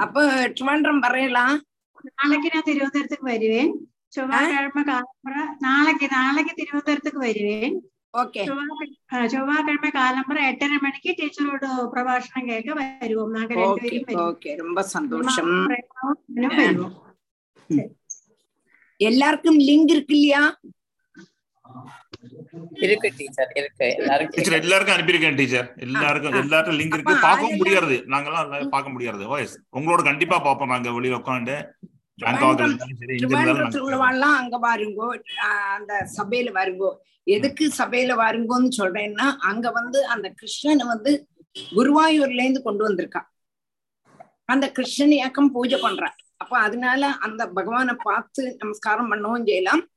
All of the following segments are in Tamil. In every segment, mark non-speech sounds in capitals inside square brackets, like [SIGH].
അപ്പൊ ട്രിവാൻഡ്രം പറയലാ. നാളേക്ക് ഞാൻ തിരുവനന്തപുരത്തേക്ക് വരുവേ ചൊവ്വാഴ്ച കാലമ്പ്ര നാളേക്ക് നാളേക്ക് തിരുവനന്തപുരത്തേക്ക് വരുവേ വരുവേൻ ചൊവ്വാഴ്ച കാലമ്പ്ര എട്ടര മണിക്ക് ടീച്ചറോട് പ്രഭാഷണം കേൾക്ക് വരുവോ? സന്തോഷം. എല്ലാവർക്കും ലിങ്ക് ഇരിക്കില്ല? இருக்கு டீச்சர் இருக்கு. எல்லாரும் டீச்சர் எல்லாருக்கும் அனுப்பியிருக்கேன் டீச்சர். எல்லாருக்கும் ஆ. எல்லாருக்கும் லிங்க் இருக்கு. பார்க்கவும் முடியாது. நாங்கெல்லாம் பார்க்க முடியாது. ஓஎஸ் உங்களோட கண்டிப்பா பார்ப்போம் நாங்க வெளியில உட்காந்து அங்க வாருங்கோ. அந்த சபையில வாருங்கோ. எதுக்கு சபையில வாருங்கோன்னு சொல்றேன்னா அங்க வந்து அந்த கிருஷ்ணனை வந்து குருவாயூர்ல இருந்து கொண்டு வந்திருக்கான். அந்த கிருஷ்ணன் இயக்கம் பூஜை பண்றான். அப்ப அதனால அந்த பகவானை பார்த்து நமஸ்காரம் பண்ணவும் செய்யலாம்.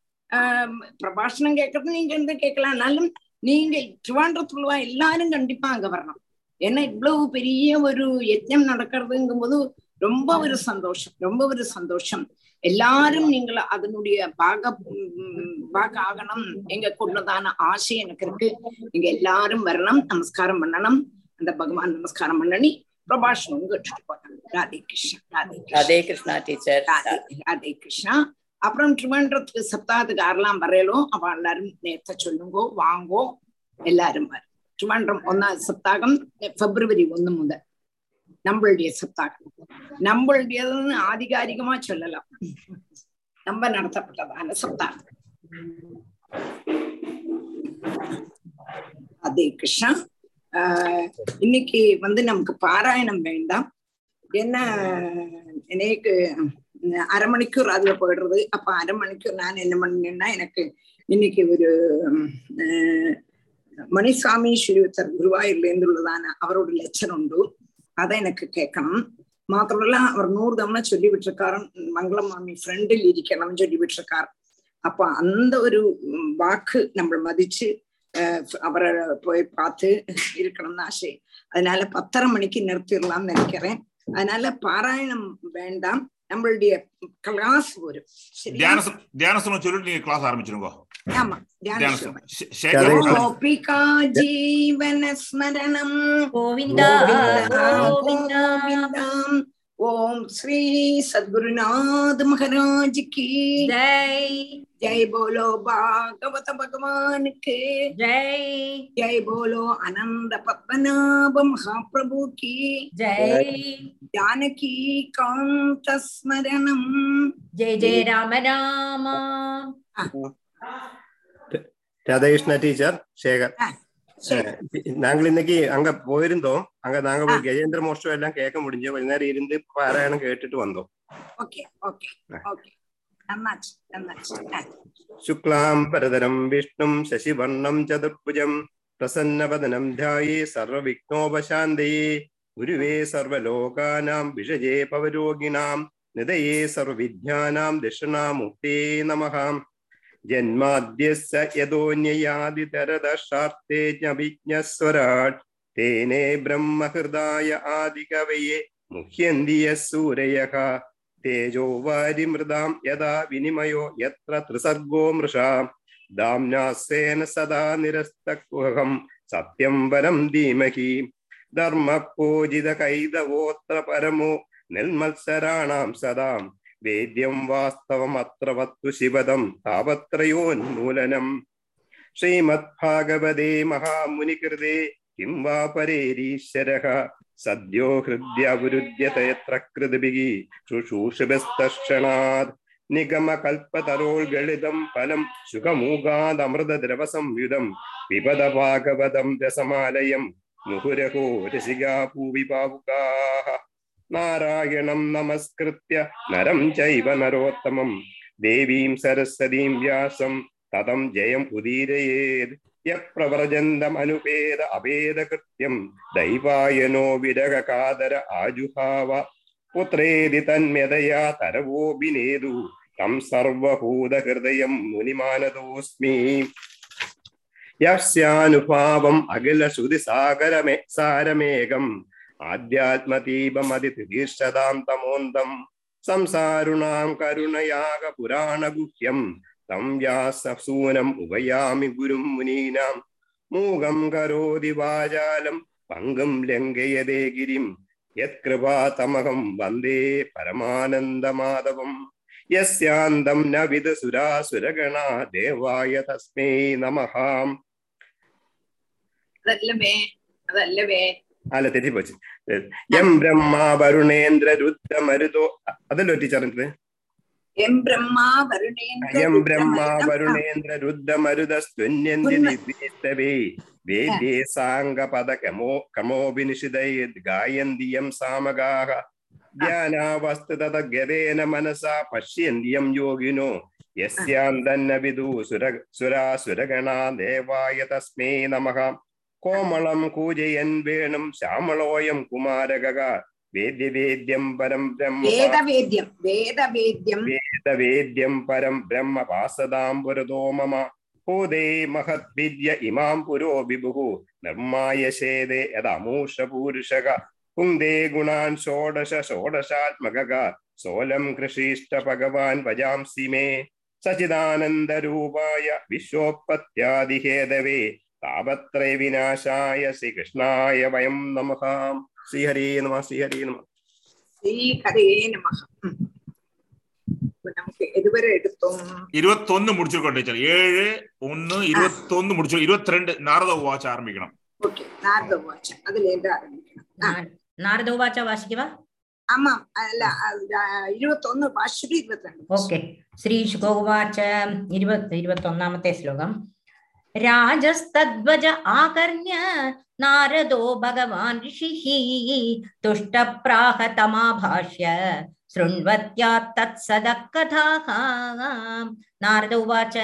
பிரபாஷணம் கேட்கறது நீங்க இருந்து கேட்கலாம்னாலும் நீங்க திருவாண்டத்துள்ளவா எல்லாரும் கண்டிப்பா அங்க வரணும். ஏன்னா இவ்வளவு பெரிய ஒரு யஜ்ஞம் நடக்கிறதுங்கும் போது ரொம்ப ஒரு சந்தோஷம் ரொம்ப ஒரு சந்தோஷம். எல்லாரும் நீங்கள் அதனுடைய பாக பாக ஆகணும். எங்க கொண்டதான ஆசை எனக்கு இருக்கு. நீங்க எல்லாரும் வரணும். நமஸ்காரம் பண்ணணும். அந்த பகவான் நமஸ்காரம் பண்ணி பிரபாஷணம் கேட்டுட்டு போறாங்க. ராதே கிருஷ்ணா. ராதே கிருஷ்ணா டீச்சர். ராதே ராதே கிருஷ்ணா. அப்புறம் திருவனந்தபுரத்துக்கு சப்தாகத்துக்கு யாரெல்லாம் வரையலோ அவ எல்லாரும் நேத்த சொல்லுங்கோ வாங்கோ எல்லாரும் வர திருவனந்தபுரம் ஒன்னாம் சப்தாகம் பிப்ரவரி ஒண்ணு முதல். நம்மளுடைய சப்தாகம். நம்மளுடையதுன்னு ஆதிகாரிகமா சொல்லலாம். நம்ம நடத்தப்பட்டதான சப்தாகம். அதே கிருஷ்ணா. ஆஹ் இன்னைக்கு வந்து நமக்கு பாராயணம் வேண்டாம். என்ன எனக்கு அரை மணிக்கூர் அதுல போயிடுறது அப்ப அரை மணிக்கூர் நான் என்ன பண்ணேன்னா எனக்கு இன்னைக்கு ஒரு ஆஹ் மணிசாமி ஸ்ரீவத்தர் குருவாயூர்ல இருந்து உள்ளதான அவரோட லெக்சர் உண்டு அதை எனக்கு கேட்கணும் മാത്രമല്ല അവർ നൂറ് തവണ ചൊല്ലി വിട്ടിരിക്കാറ് മംഗളം മാമി ഫ്രണ്ടിൽ ഇരിക്കണം ചൊല്ലി വിട്ടിരിക്കാറ് അപ്പൊ அந்த ஒரு உம், வாக்கு நம்ம மதிச்சு அஹ், அவரை போய் பார்த்து இருக்கணும்னு ஆசை அதனால பத்தரை மணிக்கு நிறுத்திடலாம்னு நினைக்கிறேன் அதனால பாராயணம் வேண்டாம் நம்மளுடைய கிளாஸ் வரும் தியானசனம் சொல்லிட்டு நீங்க கிளாஸ் ஆரம்பிச்சிருங்க. ஆமா ஜீவன ஸ்மரணம். கோவிந்தா ஓம் ஸ்ரீ சத்குருநாத் மகாராஜ் கி. गोविन्द गोविन्दम् ओम श्री सद्गुरुनाथ महाराज की जय जय बोलो भागवत भगवान के जय जय बोलो आनंद पद्मनाभ महाप्रभु की जय जानकी कांत स्मरणम् जय जय राम राम ராதாகிருஷ்ணா டீச்சர் சேகர் ஆ, சரி. அஹ் நாங்கள் இன்னைக்கு அங்க போயிருந்தோம் அங்க நாங்க போய் கஜேந்திர மோஷ்டம் எல்லாம் கேட்க முடிஞ்சு கொஞ்ச நேரம் இருந்து பாராயணம் கேட்டுட்டு வந்தோம் ஓகே ஓகே ஓகே शुक्लां वरदनं विष्णुं शशिवर्णं चतुर्भुजं प्रसन्नवदनं ध्याये सर्वविघ्नोपशान्तये गुरुवे सर्वलोकानां विषये पवरोगिणां निधये सर्वविज्ञानां दक्षिणामुक्ते नमः। जन्माद्यस्य यदोऽन्ययादितरदशार्थे ज्ञविज्ञस्वराट् तेने ब्रह्महृदाय आदिकवये मुह्यन्ति यः सूरयः। തേജോ വാരിമൃതാം യഥാ വിനിമയോ യത്ര ത്രിസർഗോ മൃഷാ. ദാംനാസേന സദാ നിരസ്തകുഹം സത്യം വരം ധീമഹി. ധർമ്മപൂജിത കൈതവോത്ര പരമോ നിർമത്സരാണാം സദാം. വേദ്യം വാസ്തവം അത്ര വത്തു ശിവദം താപത്രയോന്മൂലനം. ശ്രീമദ്ഭാഗവതേ മഹാമുനികൃതേ കിം വാ പരേരീശ്വരഃ സദ്യോ ഹൃദ്യവരുദ്യത യത്ര കൃതിഭിः ശുശ്രൂഷഭസ്തക്ഷണാത് നിഗമകൽപ്പതരോൾഗളിതം ഫലം സുഖമൂകാദമൃതദ്രവ സംയുതം പിബത ഭാഗവതം രസമാലയം. മുഹുരഹോ രസികാ നാരായണം നമസ്കൃത്യ നരം ചൈവ നരോത്തമം. ദേവീം സരസ്വതീം വ്യാസം. തതം ജയം ഉദീരയേത്. യപ്രവ്രജന്തമനുപേത അഭേദകൃത്യം. ദൈവായനോ വിരകാതര ആജുഹാവ. പുത്രേതി തന്മ്യതയാ തരവോഭിനേതു തം സർവഭൂതഹൃദയം മുനിമാനതോസ്മി. യസ്യാനുഭാവം അഖില ശ്രുതി സാഗരമേ സാരമേകം. ആധ്യാത്മദീപമതിതീർഷതാം തമോന്തം സംസാരുണാം കരുണയാക പുരാണഗുഹ്യം. തം വ്യാസൂനം ഉപയാമി ഗുരും മുനീനാം. മൂകം കരോതി വാചാലം പങ്കും ലംഘയതേ ഗിരിം. യത്കൃപാതമകം വന്ദേ പരമാനന്ദമാധവം. യസ്യാന്തം ന വിദ സുരാസുരഗണ ദേവായ തസ്മേ നമഹാം. അല്ല തെറ്റിപ്പോച്ചു എം ബ്രഹ്മ വരുണേന്ദ്ര രുദ്ര മരുതോ അതല്ലോ ടീച്ചറിന്റെ எம் பிரம்மா வருணேந்திர ருத்ரமருதஸ்துன்யந்திவே வேதே சாங்க பத கமோ கமோபினிஷிதை காயந்தியம் சாமகாக ध्यानावस्तु तदग्यदेन मनसा पश्यन्त्यं योगिनो यस्यान्दन्न विदु सुर सुरासुरगणा देवाय तस्मै नमः कोमलं कूजयन् वेणुं श्यामलोऽयं कुमारगगा വേദവേദ്യം പരം ബ്രഹ്മ പാസദാം പുരതോ മമ ഭൂതേ മഹത് വിദ്യ ഇമാം പുരോ വിഭുഹു. നിർമ്മായ ശേദേ യഥാമൂഷ പൂരുഷക കുന്ദേ ഗുണാൻ ഷോഡശ ഷോഡശാത്മകക. സോലം കൃഷിഷ്ട ഭഗവാൻ വജാംസി മേ. സച്ചിദാനന്ദരൂപായ വിശ്വോപത്യാദിഹേദവേ താപത്രയ വിനാശായ ശ്രീകൃഷ്ണായ വയം നമഹാം ശ്രീഹരേ നമ ശ്രീഹരേ നമ ശ്രീഹരേ നമ നമുക്ക് എതുവരെ എടുത്തും இருபத்தொன்னு முடிச்சிருக்கோம் டீச்சர் ஏழு ஒன்னு இருபத்தொன்னு முடிச்சிருக்கோம் இருபத்தி ரெண்டு நாரத வாட்ச் ஆரம்பிக்கணும் ഓക്കെ നാരദ വാച അതിലേത് ആരംഭിക്കണം ആ, നാരദോവാച വാശിക്കവ ആമാം അല്ല ഇരുപത്തൊന്ന് ഭാഷയുടെ ഇരുപത്തിരണ്ട് ഓക്കെ ശ്രീ ശുകോവാച ഇരുപത് ഇരുപത്തൊന്നാമത്തെ ശ്ലോകം രാജസ്തദ്വജ ആകർണ്യ नारदो भगवान् ऋषिः तुष्टप्राहतमाभाष्य शृण्वत्यात्तत्सदः कथाः नारद उवाच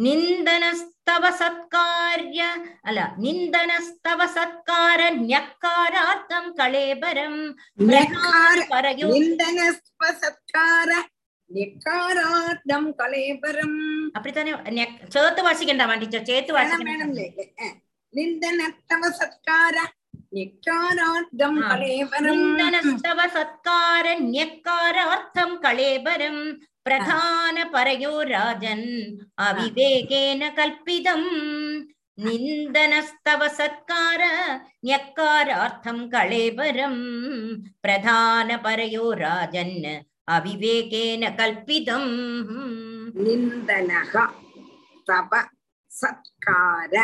निन्दनस्तव सत्कार्य अल निन्दनस्तव सत्कार न्यक्कारार्थं कलेबरं निन्दनस्तव सत्कार ஞக்காரார்த்தம் கலேபரம் அப்படித்தானே சேர்த்து வாசிக்கின்றா மாட்டிச்சா சேர்த்து வாசிக்கின்ற நிந்தனத்தவ சத்கார ஞக்காரார்த்தம் கலேபரம். நிந்தனத்தவ சத்கார ஞக்காரார்த்தம் கலேபரம். பிரதான பரையோ ராஜன் அவிவேகேன கல்பிதம் நிந்தனஸ்தவ சத்கார ஞக்காரார்த்தம் கலேபரம். பிரதான பரையோ ராஜன் அவிவேகேன கல்பிதம் நிந்தனக தவ சத்கார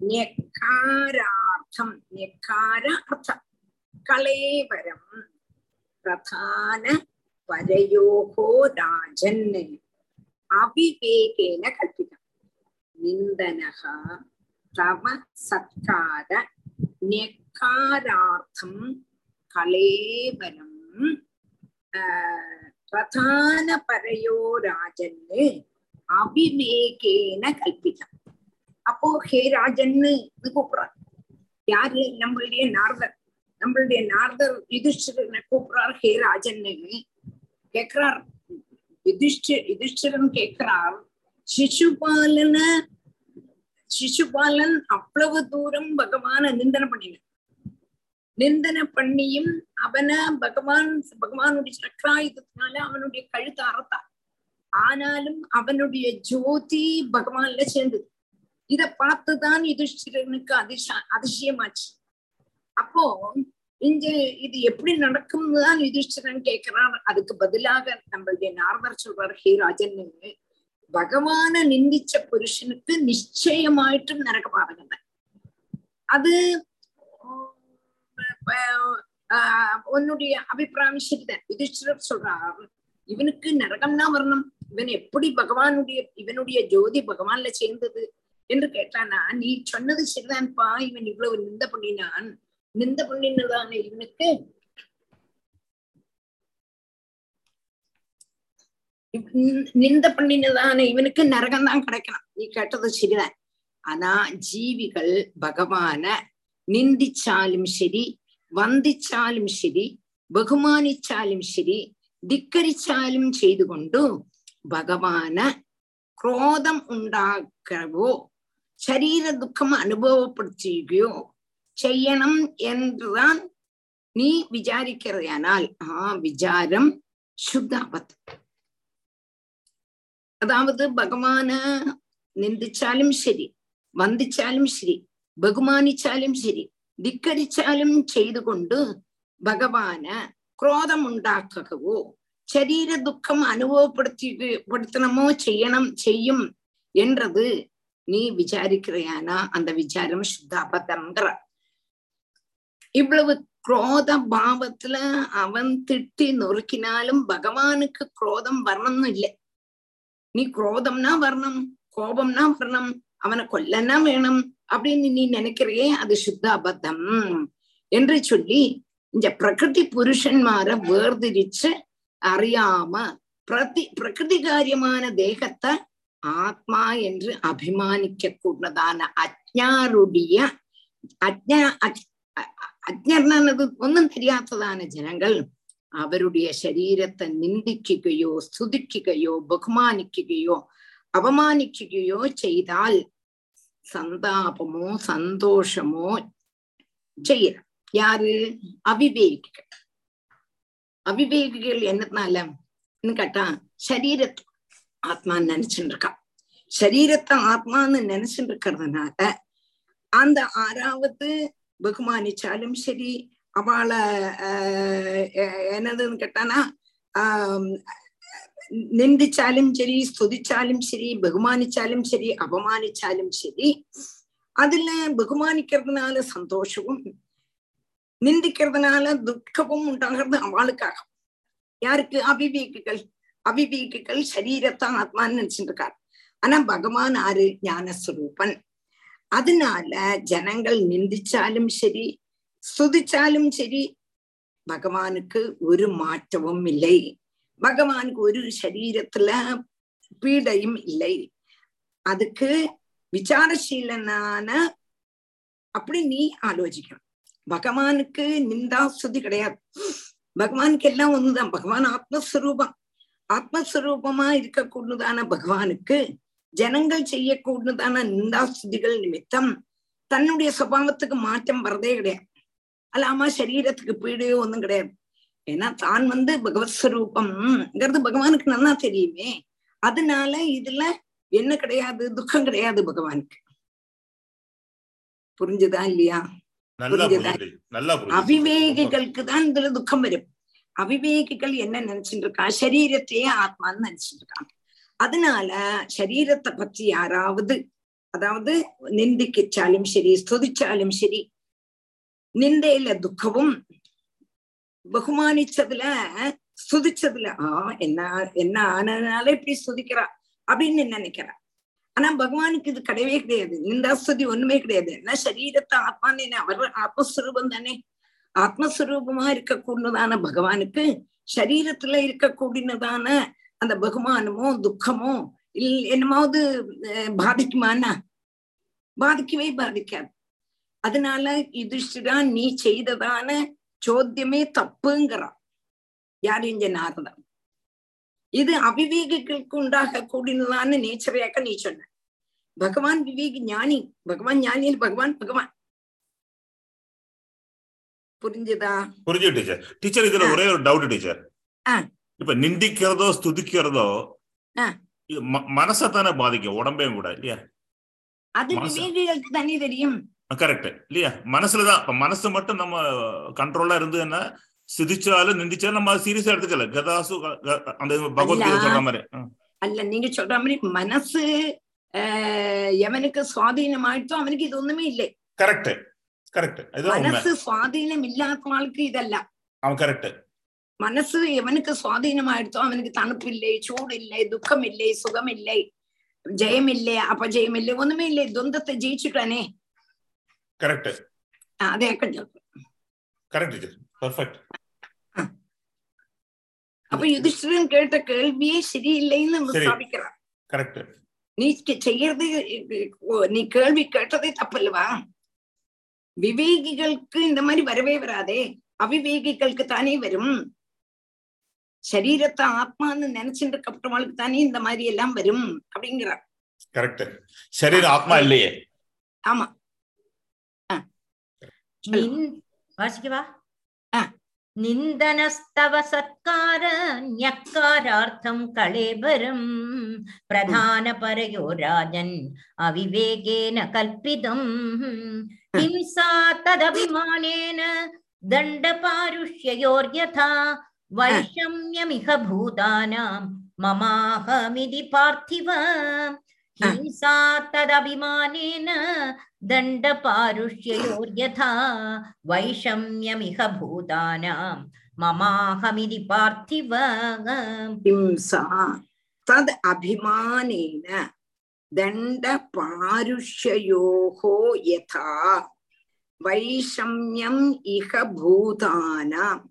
ஞக்காரார்த்தம். ஞக்கார அர்த்தம் கலேவரம். பிரதான பரயோகோ ராஜன். அபிவேகேன கல்பிதம் நிந்தனகா தவ சத்கார ஞக்காரார்த்தம். கலேவரம். பிரதான பரையோ ராஜன்னு அபிவேகேன கல்பிதம் அப்போ ஹே ராஜன்னு கூப்பிடுறார் யாரு? நம்மளுடைய நார்தர் நம்மளுடைய நார்தர் யுதிஷ்டிரனை கூப்பிடுறார். ஹே ராஜன்னு. கேக்குறார். யுதிஷ்டி யுதிஷ்டிரன் கேக்குறார். சிசுபாலன சிசுபாலன் அவ்வளவு தூரம் பகவான நிந்தனை பண்ணின நிந்தனை பண்ணியும் அவனை பகவான் பகவானுடைய சக்ராயுதத்தினால அவனுடைய கழுத்து அறத்தான் ஆனாலும் அவனுடைய ஜோதி பகவான்ல சேர்ந்தது. இத பார்த்துதான் யுதிஷ்டிரனுக்கு அதிச அதிசயமாச்சு. அப்போ இங்க இது எப்படி நடக்கும்னு தான் யுதிஷ்டிரன் கேட்கிறார் அதுக்கு பதிலாக நம்மளுடைய நார்மர் சொல்றார் ஹே ராஜன் பகவான நிந்திச்ச புருஷனுக்கு நிச்சயமாயிட்டும் நரக பாதகம் அது உன்னுடைய அபிப்பிராயம் சரிதான். யுதிஷ்டிரர் சொல்றார் இவனுக்கு நரகம்னா வரணும் இவன் எப்படி பகவானுடைய இவனுடைய ஜோதி பகவான்ல சேர்ந்தது? என்று கேட்டானா நீ சொன்னது சரிதான்ப்பா இவன் இவ்வளவு நிந்த பண்ணினான் நிந்த பண்ணினதான இவனுக்கு இவ்- நிந்த பண்ணினதான இவனுக்கு நரகம் தான் கிடைக்கணும் நீ கேட்டது சரிதான் ஆனா ஜீவிகள் பகவான நிந்திச்சாலும் சரி വന്ദിച്ചാലും ശരി ബഹുമാനിച്ചാലും ശരി ധിക്കരിച്ചാലും ചെയ്തുകൊണ്ടു ഭഗവാന് ക്രോധം ഉണ്ടാക്കവോ ശരീര ദുഃഖം അനുഭവപ്പെടുത്തുകയോ ചെയ്യണം என்றுதான் நீ விசாரிக்கிறதானால் ஆ விசாரம் சுத்தாபத் அதாவது பகவான நிந்திச்சாலும் சரி வந்திச்சாலும் சரி ബഹുമാനിച്ചാലും ശരി ധിക്കരിച്ചാലും ചെയ്തുകൊണ്ട് ഭഗവാന് ക്രോധമുണ്ടാക്കുകയോ ശരീര ദുഃഖം അനുഭവപ്പെടുത്തി പെടുത്തണമോ ചെയ്യണം ചെയ്യും என்றது நீ விசாரிக்கிறையானா அந்த விசாரம் சுத்த அபதம்ங்கிற இவ்வளவு குரோத பாவத்துல அவன் திட்டி நொறுக்கினாலும் பகவானுக்கு குரோதம் வரணும்னு இல்லை நீ குரோதம்னா வரணும் கோபம்னா வரணும் அவனை கொல்லனா வேணும் அப்படின்னு நீ நினைக்கிறையே அது சுத்த அபத்தம் என்று சொல்லி இந்த பிரகிருதி புருஷன்மார வேர்திரிச்சு அறியாம பிரதி பிரகிருதி காரியமான தேகத்தை ஆத்மா என்று அபிமானிக்க கூடதான அஜ்ஞாருடைய அஜ்ஞா അജ്ഞർന്നത് ഒന്നും தெரியாததான ജനങ്ങൾ അവരുടെ ശരീരത്തെ നിന്ദിക്കുകയോ സ്തുതിക്കുകയോ ബഹുമാനിക്കുകയോ അപമാനിക്കുകയോ ചെയ്താൽ സന്താപമോ സന്തോഷമോ ചെയ്യണം யாரு அவிவேகிகள் அவிவேகிகள் என்னதுனால கேட்டா சரீரத்தை ஆத்மான்னு நினைச்சுட்டு இருக்கான் சரீரத்தை ஆத்மான்னு நினைச்சுட்டு இருக்கிறதுனால அந்த ஆறாவது பகுமானிச்சாலும் சரி அவளை என்னதுன்னு கேட்டானா நிந்திச்சாலும் சரி ஸ்துதிச்சாலும் சரி பகுமானிச்சாலும் சரி அவமானிச்சாலும் சரி அதுல பகுமானிக்கிறதுனால சந்தோஷமும் நிந்திக்கிறதுனால துக்கமும் உண்டாகிறது அவளுக்காக. யாருக்கு? அவிவேகிகள் அவிவேகிகள் சரீரத்தான் ஆத்மான்னு நினைச்சுட்டு இருக்காரு ஆனா பகவான் ஆறு ஞானஸ்வரூபன். அதனால ஜனங்கள் நிந்திச்சாலும் சரி ஸ்துதிச்சாலும் சரி பகவானுக்கு ஒரு மாற்றமும் இல்லை. பகவானுக்கு ஒரு சரீரத்துல பீடையும் இல்லை. அதுக்கு விசாரசீலனான அப்படி நீ ஆலோசிக்கணும். பகவானுக்கு நிந்தா ஸ்துதி கிடையாது. பகவானுக்கு எல்லாம் ஒண்ணுதான். பகவான் ஆத்மஸ்வரூபம். ஆத்மஸ்வரூபமா இருக்கக்கூடியதான பகவானுக்கு ஜனங்கள் செய்யக்கூடியதான நிந்தாஸ்துதிகள் நிமித்தம் தன்னுடைய சுபாவத்துக்கு மாற்றம் வரதே கிடையாது. அல்லாம சரீரத்துக்கு பீடையோ ஒண்ணும் கிடையாது. ஏன்னா தான் வந்து பகவத் ஸ்வரூபம்ங்கிறது பகவானுக்கு நல்லா தெரியுமே. அதனால இதுல என்ன கிடையாது? துக்கம் கிடையாது பகவானுக்கு. புரிஞ்சுதா இல்லையா? புரியுது. அவிவேகிகளுக்கு தான் இதுல துக்கம் வரும். அவிவேகிகள் என்ன நினைச்சுட்டு இருக்கா சரீரத்தையே ஆத்மான்னு நினைச்சிட்டு இருக்காங்க அதனால சரீரத்தை பற்றி யாராவது அதாவது நிந்திக்கிச்சாலும் சரி ஸ்துதிச்சாலும் சரி நிந்தையில துக்கமும் பகுமானிச்சதுல ஸ்துதிச்சதுல ஆஹ் என்ன என்ன ஆனதுனால இப்படி ஸ்துதிக்கிறா அப்படின்னு நினைக்கிறா. ஆனா பகவானுக்கு இது கிடையவே கிடையாது. நிந்தாஸ்துதி ஒண்ணுமே கிடையாது. என்ன சரீரத்தை ஆத்மான்னு என்ன? அவர் ஆத்மஸ்வரூபம் தானே. ஆத்மஸ்வரூபமா இருக்கக்கூடியதான பகவானுக்கு சரீரத்துல இருக்கக்கூடியதான அந்த பகுமானமோ துக்கமோ இல் என்னமாவது பாதிக்குமானா பாதிக்கவே பாதிக்காது. அதனால யுதிஷ்டிரா நீ செய்ததான சோத்தியமே தப்புங்கிறான். யார் இங்க நாரதம் இது அவிவேகிகளுக்கு உண்டாக கூடினதான நேச்சரையாக்க நீ சொன்ன. பகவான் விவேகி ஞானி. பகவான் ஞானியில் பகவான் பகவான். புரிஞ்சுதா புரிஞ்சு டீச்சர் டீச்சர் இதுல. ஒரே ஒரு டவுட் டீச்சர். இப்ப நிந்திக்கிறதோ ஸ்துதிக்கிறதோ. இது மனசத்தானே பாதிக்கும் உடம்பையும் கூட இல்லையா அது. விவேகிகளுக்கு தானே தெரியும் கரெக்ட் இல்லையா மனசுலதான் இப்ப மனசு மட்டும் நம்ம கண்ட்ரோலா இருந்ததுன்னா சிதிச்சாலும் நிந்திச்சாலும் நம்ம சீரியஸா எடுத்துக்கல கதாசு அந்த பகவத்கீதை. சொல்ற மாதிரி. அல்ல நீங்க சொல்ற மாதிரி மனசு எவனுக்கு சுவாதீனமாயிட்டோ அவனுக்கு இது ஒண்ணுமே இல்லை கரெக்ட் கரெக்ட் மனசு சுவாதீனம் இல்லாத ஆளுக்கு இதல்ல. அவன் கரெக்ட் மனசு எவனுக்கு சுவாதீனமாயிடுத்தோ அவனுக்கு தணுப்பு இல்லை சூடு இல்லை துக்கம் இல்லை சுகம் இல்லை. ஜெயம் இல்லை அபஜயம் இல்லை ஒண்ணுமே இல்லை துவந்தத்தை ஜெயிச்சுட்டானே கரெக்ட் அதே சொல்றேன் கரெக்ட் பர்ஃபெக்ட் அப்ப யுதிஷ்டிரன் கேட்ட கேள்வியே சரியில்லைன்னு. ஸ்தாபிக்கிறான் கரெக்ட் நீ செய்யறது நீ கேள்வி கேட்டதே தப்பல்லவா விவேகிகளுக்கு இந்த மாதிரி வரவே வராதே. அவிவேகிகளுக்கு தானே வரும். சரீரத்தை ஆத்மான்னு நினைச்சுட்டு இருக்கப்பட்டவங்களுக்கு தானே இந்த மாதிரி எல்லாம் வரும் அப்படிங்கிறார் கரெக்ட் சரீர ஆத்மா இல்லையே. ஆமா. வாசிக்கவா. நிந்தனஸ்தவ சத்கார ஞக்காரார்த்தம் கலேபரம். பிரதான பரயோ ராஜன் அவிவேகேன கல்பிதம் हिंसा तदभिमानेन दण्डपारुष्ययोर्यथा वैषम्यमिह भूतानां ममाहमिति पार्थिव हिंसा तदभिमानेन दण्डपारुष्ययोर्यथा वैषम्यमिह भूतानां ममाहमिति पार्थिव हिंसा तद् अभिमानेन தண்ட பாருஷயோகோ யதா. வைஷமியம் இக பூதானாம்.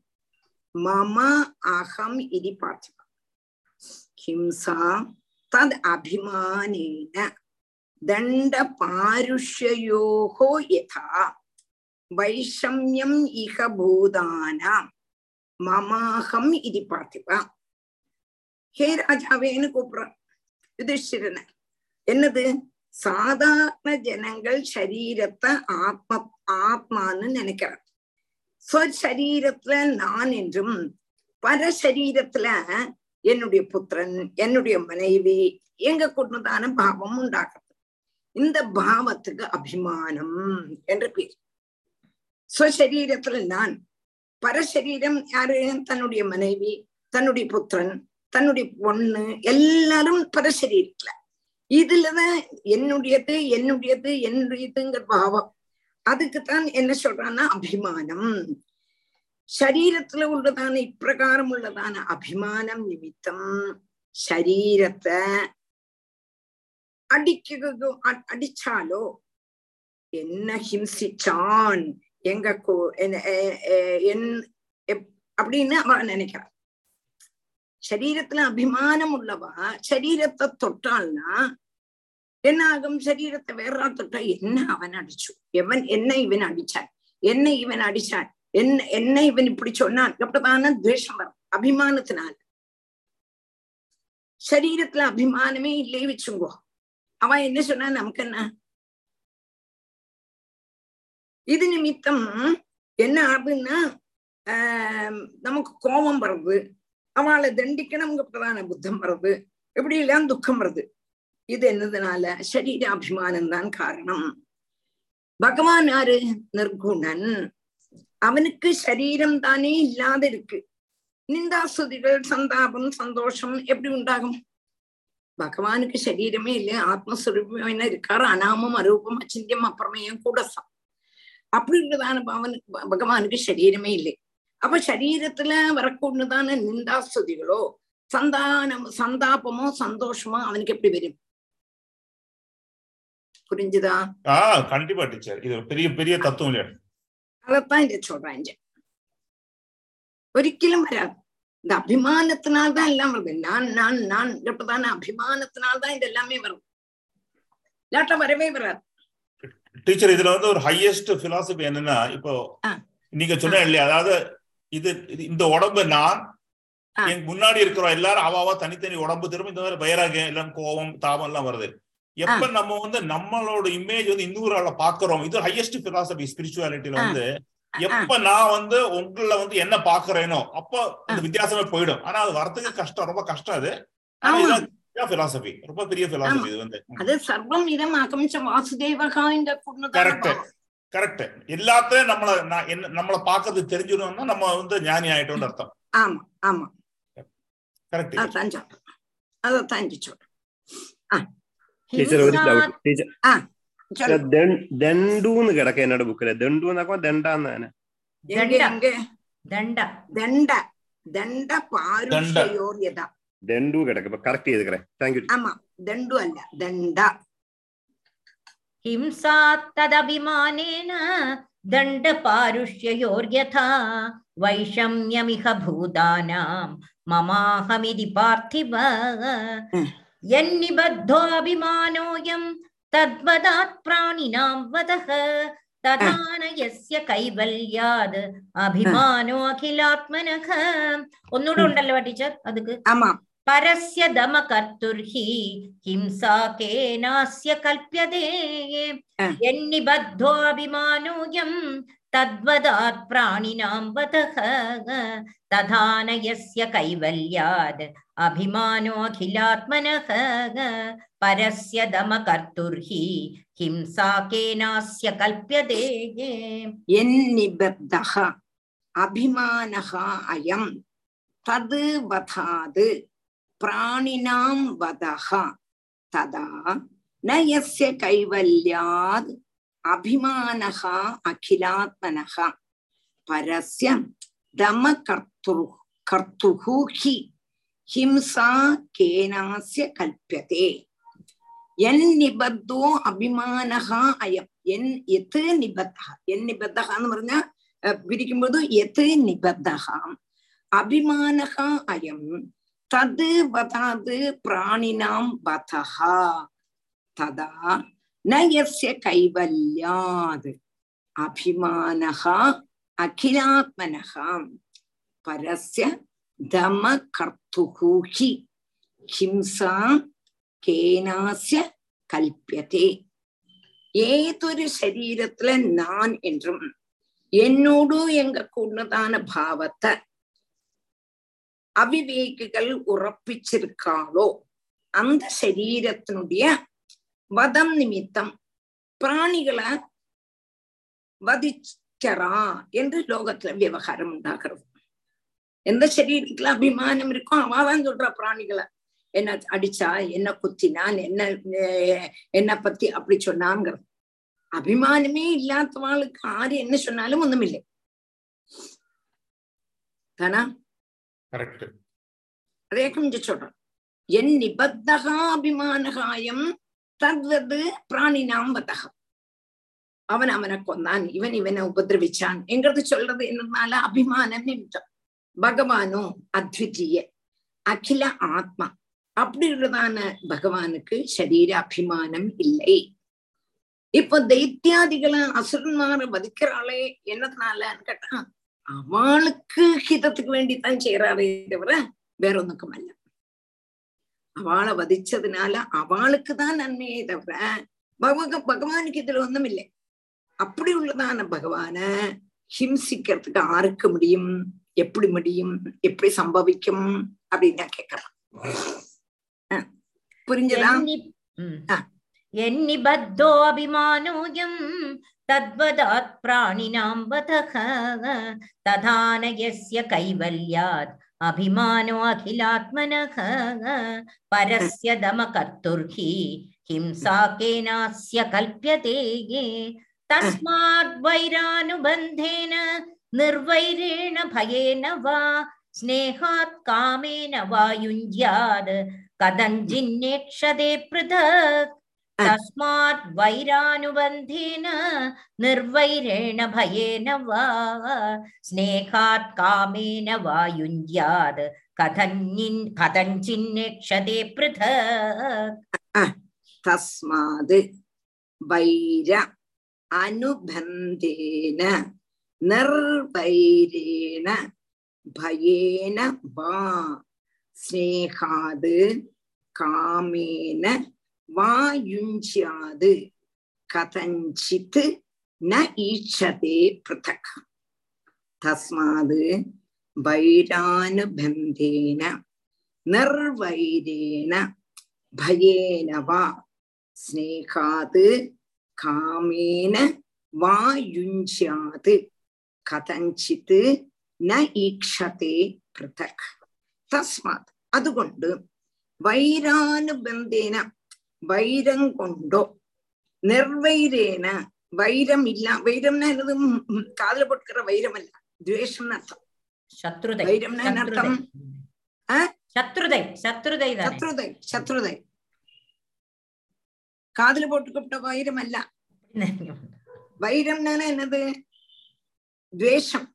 மம அகம் இது பார்த்திபா ஹிம்சா தத் அபிமானேன. தண்ட பாருஷயோகோ யதா. வைஷமியம் இக பூதானாம். மமாகம் இது பார்த்திபா ஹே ராஜாவேன்னு கூப்பிடுறான்? யுதிஷ்டிரனை. என்னது? சாதாரண ஜனங்கள் சரீரத்தை ஆத்ம ஆத்மான்னு நினைக்கிறான். ஸ்வசரீரத்துல நான் என்றும் பரசரீரத்துல என்னுடைய புத்திரன் என்னுடைய மனைவி எங்க குடும்பத்தான பாவம் உண்டாக்குறது இந்த பாவத்துக்கு அபிமானம் என்று பேர். ஸ்வசரீரத்துல நான் பரசரீரம் யாரு? தன்னுடைய மனைவி தன்னுடைய புத்திரன் தன்னுடைய பொண்ணு எல்லாரும் பரசரீரத்துல. இதுலதான் என்னுடையது என்னுடையது என்னுடையதுங்கிற பாவம். அதுக்குத்தான் என்ன சொல்றான்னா அபிமானம். சரீரத்துல உள்ளதான இப்பிரகாரம் உள்ளதான அபிமானம் நிமித்தம் சரீரத்தை அடிக்க அடிச்சாலோ என்ன ஹிம்சிச்சான் எங்க என் அப்படின்னு அவன் நினைக்கிறான். சரீரத்துல அபிமானம் உள்ளவா? சரீரத்தை தொட்டாள்னா என்ன ஆகும் சரீரத்தை வேற தொட்டா என்ன அவன் அடிச்சு? எவன் என்ன இவன் அடிச்சான்? என்ன இவன் அடிச்சான்? என்ன என்ன இவன் இப்படி சொன்னான்? அப்படிதான துவேஷம் வரும். அபிமானத்தினால. சரீரத்துல அபிமானமே இல்லை வச்சுங்கோ. அவன் என்ன சொன்னா நமக்கு என்ன இது நிமித்தம் என்ன ஆகுதுன்னா ஆஹ் நமக்கு கோபம் வருது. அவளை தண்டிக்கணுங்க பிரதான புத்தம் வருது எப்படி எல்லாம் துக்கம் வருது? இது என்னதுனால? சரீராபிமானம் தான் காரணம். பகவான் யாரு? நிர்குணன். அவனுக்கு சரீரம் தானே இல்லாத இருக்கு நிந்தாசுதிகள் சந்தாபம் சந்தோஷம் எப்படி உண்டாகும்? பகவானுக்கு சரீரமே இல்லை ஆத்மஸ்வரூபம் இருக்காரு. அனாமம் அரூபம் அச்சிந்தியம் அப்புறமையும் கூடசம். அப்படி இருக்கிறதான பவனுக்கு பகவானுக்கு சரீரமே இல்லை. அப்ப சரீரத்துல வரக்கூடியதான நிந்தாஸ்துதிகளோ சந்தானம் சந்தாபமோ சந்தோஷமோ அவனுக்கு எப்படி வரும்? புரிஞ்சுதா? ஆஹ் கண்டிப்பா டீச்சர். இது பெரிய பெரிய தத்துவம் அதத்தான் இங்க சொல்றேன் ஒரிக்கலும் வராது. இந்த அபிமானத்தினால்தான் எல்லாம் வருது. நான் நான் நான் இப்பதான அபிமானத்தினால்தான் இது எல்லாமே வரும். இல்லாட்டா வரவே வராது. டீச்சர் இதுல வந்து ஒரு ஹையஸ்ட் பிலாசபி என்னன்னா இப்போ நீங்க சொன்ன இல்லையா? அதாவது இது இந்த உடம்பு நான் எங்க முன்னாடி இருக்கிற எல்லாரும் அவாவா தனித்தனி உடம்பு திரும்ப இந்த மாதிரி வைராகியம் எல்லாம் கோபம் தாபம் எல்லாம் வருது. எப்ப நம்ம வந்து நம்மளோட இமேஜ் வந்து இன்னொரு பாக்குறோம் இது ஹையஸ்ட் பிலாசபி ஸ்பிரிச்சுவாலிட்டியில வந்து எப்ப நான் வந்து உங்கள வந்து என்ன பாக்குறேனோ அப்போ இந்த வித்தியாசமே போயிடும். ஆனா அது வரத்துக்கு கஷ்டம் ரொம்ப கஷ்டம் அது. பிலாசபி ரொம்ப பெரிய பிலாசபி இது வந்து. அது சர்வம் இதம் அகமிச்ச வாசுதேவகா இந்த கரெக்ட் கரெக்ட் எல்லாத்தையும் நம்மள நான் என்ன நம்மள பாக்குறது தெரிஞ்சிடணும்னா நம்ம வந்து ஞானி ஆயிட்டோம்னு அர்த்தம் ஆமா ஆமா கரெக்ட் அதான் சொல்றேன் அதான் இங்க சொல்றேன் ടീച്ചർ ഒരു ഡൗട്ട് ടീച്ചർ ദണ്ടൂന്ന് കിടക്ക എന്നോട് ബുക്കില് ദണ്ടു എന്നാക്കുമ്പോ ദണ്ടാന്ന് തന്നെ ദണ്ട ദണ്ട ദണ്ട പാരുഷയോർയത ദണ്ടു കിടക്ക ഇപ്പൊ കറക്റ്റ് ചെയ്ത് താങ്ക് യു ആമാ ദണ്ടു അല്ല ദണ്ട हिंसा तदभिमानेन दण्डपारुष्ययोर्यथा वैषम्यमिह भूतानां ममाहमिति पार्थिव यन्निबद्धोऽभिमानोऽयं तद्वदात् प्राणिनां वदः तथा न यस्य कैवल्याद् अभिमानो अखिलात्मनः ഒന്നുകൂടെ ഉണ്ടല്ലോ ടീച്ചർ അതുക്ക് ആമാ परस्य दमकर्तुर्हि हिंसा केनास्य कल्प्यते यन्निबद्धोऽभिमानोऽयं तद्वदात् प्राणिनां वतः तथा न यस्य कैवल्याद् अभिमानोऽखिलात्मनः परस्य दमकर्तुर्हि हिंसा केनास्य कल्प्यते यन्निबद्धः अभिमानः अयं तद् वधाद् பிராணினாம் வதகா ததா ந எஸ்ய கைவல்யாத் அபிமானகா அகிலாத்மனகா பரஸ்ய தம கர்த்துரு கர்த்துகு ஹி ஹிம்சா கேனாசிய கல்பியதே என் நிபத்தோ அபிமானகா அயம் என் எத்து நிபத்தகா என் நிபத்தகான்னு പറഞ്ഞാ பிரிக்கும்போது எத்து நிபத்தகா அபிமானகா அயம் വധാത് പ്രാണിനാം വധഃ തഥാ ന യസ്യ കൈവല്യാത് അഭിമാനഃ അഖിലാത്മനഃ പരസ്യ ദമകർത്തുഃ ഹി ഹിംസാ கேனாசிய கல்பியதே ஏதொரு சரீரத்துல நான் என்றும் என்னோடு எங்க கூடதான பாவத்தை அவிவேகிகள் உறப்பிச்சிருக்காளோ அந்த சரீரத்தினுடைய வதம் நிமித்தம் பிராணிகளை வதிச்சரா என்று லோகத்துல விவகாரம் உண்டாகிறது. எந்த சரீரத்துல அபிமானம் இருக்கோ அவாதான் சொல்றா பிராணிகளை. என்ன அடிச்சா என்ன குத்தினான் என்ன என்ன பத்தி அப்படி சொன்னாங்கிறது அபிமானமே இல்லாதவாளுக்கு ஆறு என்ன சொன்னாலும் ஒண்ணுமில்லை. தானா? கரெக்ட். அதே கொஞ்சம் சொல்றேன். என் நிபத்தகாபிமானகாயம் தத்வது பிராணினாம் வதகம். அவன் அவனை கொந்தான். இவன் இவனை உபதிரவிச்சான். எங்கிறது சொல்றது என்னனால அபிமானம் நிமித்தம் பகவானோ அத்விதீய அகில ஆத்மா. அப்படி உள்ளதான பகவானுக்கு சரீர அபிமானம் இல்லை. இப்ப தைத்தியாதிகளை அசுரன்மார வதிக்கிறாளே என்னதுனாலன்னு கேட்டான் அவளுக்கு ஹிதத்துக்கு வேண்டித்தான் செய்யறாரே தவிர வேற ஒண்ணுக்கும் அல்ல அவளை வதிச்சதுனால அவளுக்கு தான் நன்மையே தவிர பகவ பகவானுக்கு இதுல ஒண்ணும் இல்லை அப்படி உள்ளதான பகவான ஹிம்சிக்கிறதுக்கு ஆருக்கு முடியும் எப்படி முடியும் எப்படி சம்பவிக்கும் அப்படின்னு நான் கேக்குறேன் புரிஞ்சதா? यन्निबद्धोऽभिमानोऽयं तद्वदात् प्राणिनां वधः तथा न यस्य कैवल्यात् अभिमानो अखिलात्मनः परस्य दमकर्तुर्हि हिंसा केनास्य कल्प्यते ये तस्माद्वैरानुबन्धेन निर्वैरेण भयेन वा स्नेहात् कामेन वा युञ्ज्यात् कथञ्चिन्नेक्षते पृथक् तस्मात् वैरानुबन्धेन निर्वैरेण भयेन वा स्नेहात् कामेन वा युञ्ज्यात् कथञ्चिन् कथञ्चिन्नेक्षते पृथक् तस्मात् वैर अनुबन्धेन निर्वैरेण भयेन वा स्नेहात् कामेन வாயுஞ்சியாது. கதஞ்சித் ந ஈச்சதே பிருத்தக். தஸ்மாது வைரானுபந்தேன நிர்வைரேன பயேன வா. ஸ்நேகாது காமேன வா யுஞ்சியாது கதஞ்சித் ந ஈக்ஷதே பிருத்தக். தஸ்மாத் அதுகொண்டு வைரானுபந்தேன வைரங்கொண்டோ? நெர்வைரேன வைரம் இல்ல வைரம்னா என்னது? காதல போட்டுக்கிற வைரம் அல்ல. துவேஷம்னு அர்த்தம். சத்ருதை. வைரம்னா என்ன அர்த்தம்? சத்ருதை. சத்ருதை. சத்ருதை சத்ருதை காதல போட்டுக்கிட்ட வைரம் அல்ல. வைரம்னா என்னது? துவேஷம்.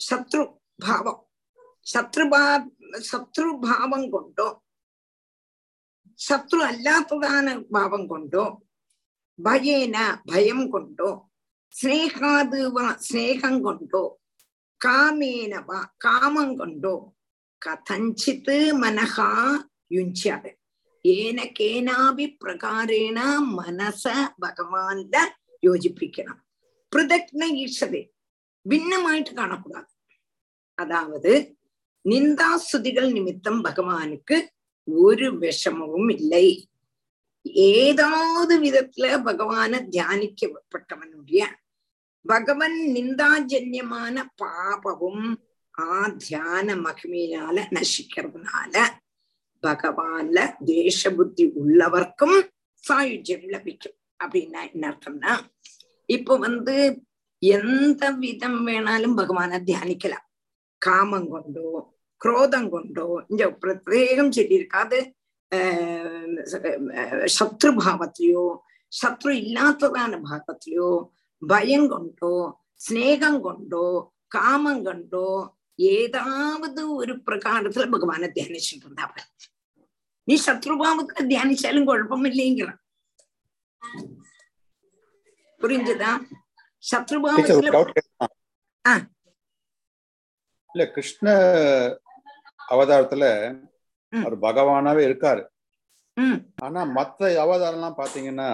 சத்ரு பாவம். சத்ருபா சத்ரு கொண்டோ சத்ரு அல்லாத்ததான பாவம் கொண்டோ பயேன பயம் கொண்டோ ஸ்னேகாது வா ஸ்னேகம் கொண்டோ காமேனவா காமம் கொண்டோ கதஞ்சித்து மனகா யுஞ்சாது ஏன கேனாபி பிரகாரேண மனச பகவான்ல யோஜிப்பிக்கணும் பிரதக்ன ஈஷதே பின்னமாயிட்டு காணக்கூடாது அதாவது நிந்தா ஸ்துதிகள் நிமித்தம் பகவானுக்கு ஒரு விஷமமும் இல்லை. ஏதாவது விதத்துல பகவான தியானிக்கப்பட்டவனுடைய பகவன் நிந்தாஜன்யமான பாபமும் ஆ தியான மகிமையினால நசிக்கிறதுனால பகவான்ல தேச புத்தி உள்ளவர்க்கும் சாயுஜ்யம் லபிக்கும். அப்படின்னா என்ன அர்த்தம்னா இப்ப வந்து எந்த விதம் வேணாலும் பகவான தியானிக்கலாம். காமம் கொண்டோ குரோதம் கொண்டோ இந்த பிரத்யேகம் சொல்லியிருக்காது சத்ரு பாவத்திலையோ சத்ரு இல்லாததான பாவத்திலையோ பயம் கொண்டோ ஸ்நேகம் கொண்டோ காமம் கொண்டோ ஏதாவது ஒரு பிரகாரத்துல பகவானை தியானிச்சுட்டு இருந்தா நீ சத்ருபாவத்துல தியானிச்சாலும் குழப்பம் இல்லைங்கிறான் புரிஞ்சுதா சத்ருபாவத்துல. இல்ல கிருஷ்ண அவதாரத்துல. அவர் பகவானாவே இருக்காரு ஆனா மத்த அவதாரம் எல்லாம் பாத்தீங்கன்னா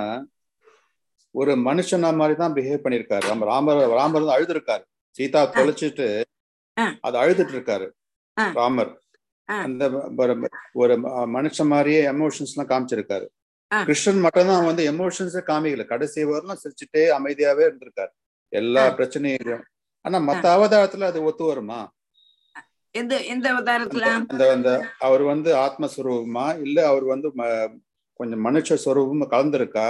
ஒரு மனுஷனா மாதிரி தான் பிஹேவ் பண்ணிருக்காரு நம்ம ராமர் ராமர் வந்து அழுதுருக்காரு சீதா தொலைச்சிட்டு. அது அழுதுட்டு இருக்காரு. ராமர். அந்த ஒரு மனுஷன் மாதிரியே எமோஷன்ஸ் எல்லாம் காமிச்சிருக்காரு. கிருஷ்ணன் மட்டும் தான் வந்து எமோஷன்ஸே காமிக்கல கடைசி வரலாம் சிரிச்சுட்டே அமைதியாவே இருந்திருக்காரு எல்லா. பிரச்சனையும் ஆனா மத்த அவதாரத்துல அது ஒத்து வருமா எந்த எந்த அவதாரத்துல? அந்த அந்த அவர் வந்து ஆத்மஸ்வரூபமா இல்ல அவர் வந்து கொஞ்சம் மனுஷ ஸ்வரூபமா கலந்துருக்கா?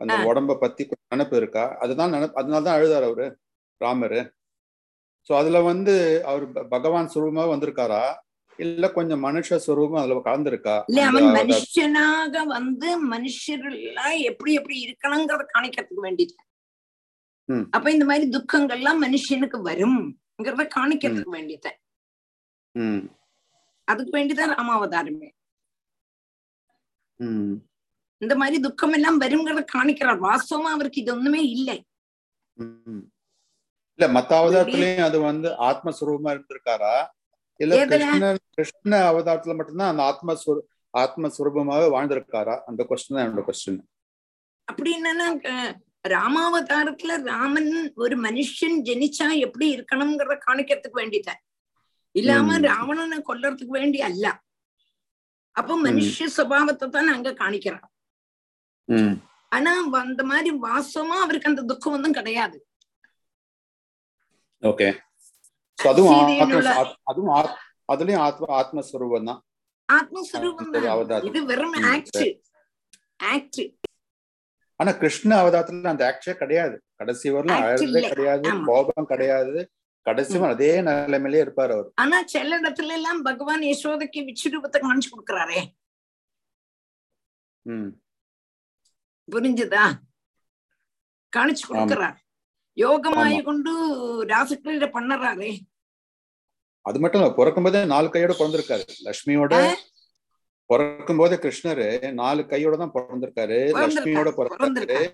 அந்த. உடம்ப பத்தி நினைப்பு இருக்கா? அதுதான் நினைப்பு அதனாலதான் அழுதாரு அவரு ராமரு. சோ அதுல வந்து அவர் பகவான் சுரூபமா வந்திருக்காரா? இல்ல கொஞ்சம் மனுஷ சுரூபம் அதுல கலந்துருக்கா? இல்ல அவன் மனுஷனாக வந்து மனுஷரெல்லாம் எப்படி எப்படி இருக்கணுங்கிறத காணிக்கிறதுக்கு வேண்டியது. அப்ப இந்த மாதிரி துக்கங்கள்லாம் மனுஷனுக்கு வரும்ங்கிறத காணிக்கிறதுக்கு வேண்டியது. ம் அதுக்கு வேண்டிதான் ராமாவதாரமே இந்த மாதிரி துக்கம் எல்லாம் வருங்கிறத காணிக்கிறார். வாஸ்தவமா அவருக்கு இது ஒண்ணுமே இல்லை. இல்ல மத்த அவதாரத்திலயும் அது வந்து ஆத்மஸ்வரூபமா இருந்திருக்காரா? இல்ல? கிருஷ்ணன் கிருஷ்ண அவதாரத்துல மட்டும்தான் அந்த ஆத்மஸ்வரூ ஆத்மஸ்வரூபமாவே வாழ்ந்திருக்காரா? அந்த கொஸ்டின் தான் என்னோட கொஸ்டின் அப்படி என்னன்னா ராமாவதாரத்துல ராமன் ஒரு மனுஷன் ஜெனிச்சா எப்படி இருக்கணுங்கிறத காணிக்கிறதுக்கு வேண்டியதான் இல்லாம. ராவணனை கொல்றதுக்கு வேண்டி அல்ல. அப்போ மனுஷ சுபாவத்தை தான் அங்க காணிக்கிறான். ஆனா அந்த மாதிரி வாசமா அவருக்கு அந்த துக்கம் ஒன்றும் கிடையாது. ஓகே. அதுவும் ஆத்ம அதுலயும் ஆத்மஸ்வரூபம் தான். ஆத்மஸ்வரூபம். இது வெறும் ஆக்ட். ஆக்ட் ஆனா கிருஷ்ண அவதாரத்துல அந்த ஆக்ஷே கிடையாது. கடைசி வரலாம் அழகே. கிடையாது. கோபம் கிடையாது. கடைசி அதே நிலைமையிலே இருப்பாரு அவர். ஆனா சில இடத்துல எல்லாம் பகவான் யசோதைக்கு விச்சுரூபத்தை காமிச்சு கொடுக்கறாரே. புரிஞ்சுதா? காணிச்சு கொடுக்கறார். யோகமாய. கொண்டு ராசக்கிரீட பண்ணறாரே. அது மட்டும் இல்ல பிறக்கும் போதே நாலு கையோட பிறந்திருக்காரு. லட்சுமியோட பிறக்கும் போதே கிருஷ்ணரு நாலு கையோட தான் பிறந்திருக்காரு. லட்சுமியோட பிறந்திருக்காரு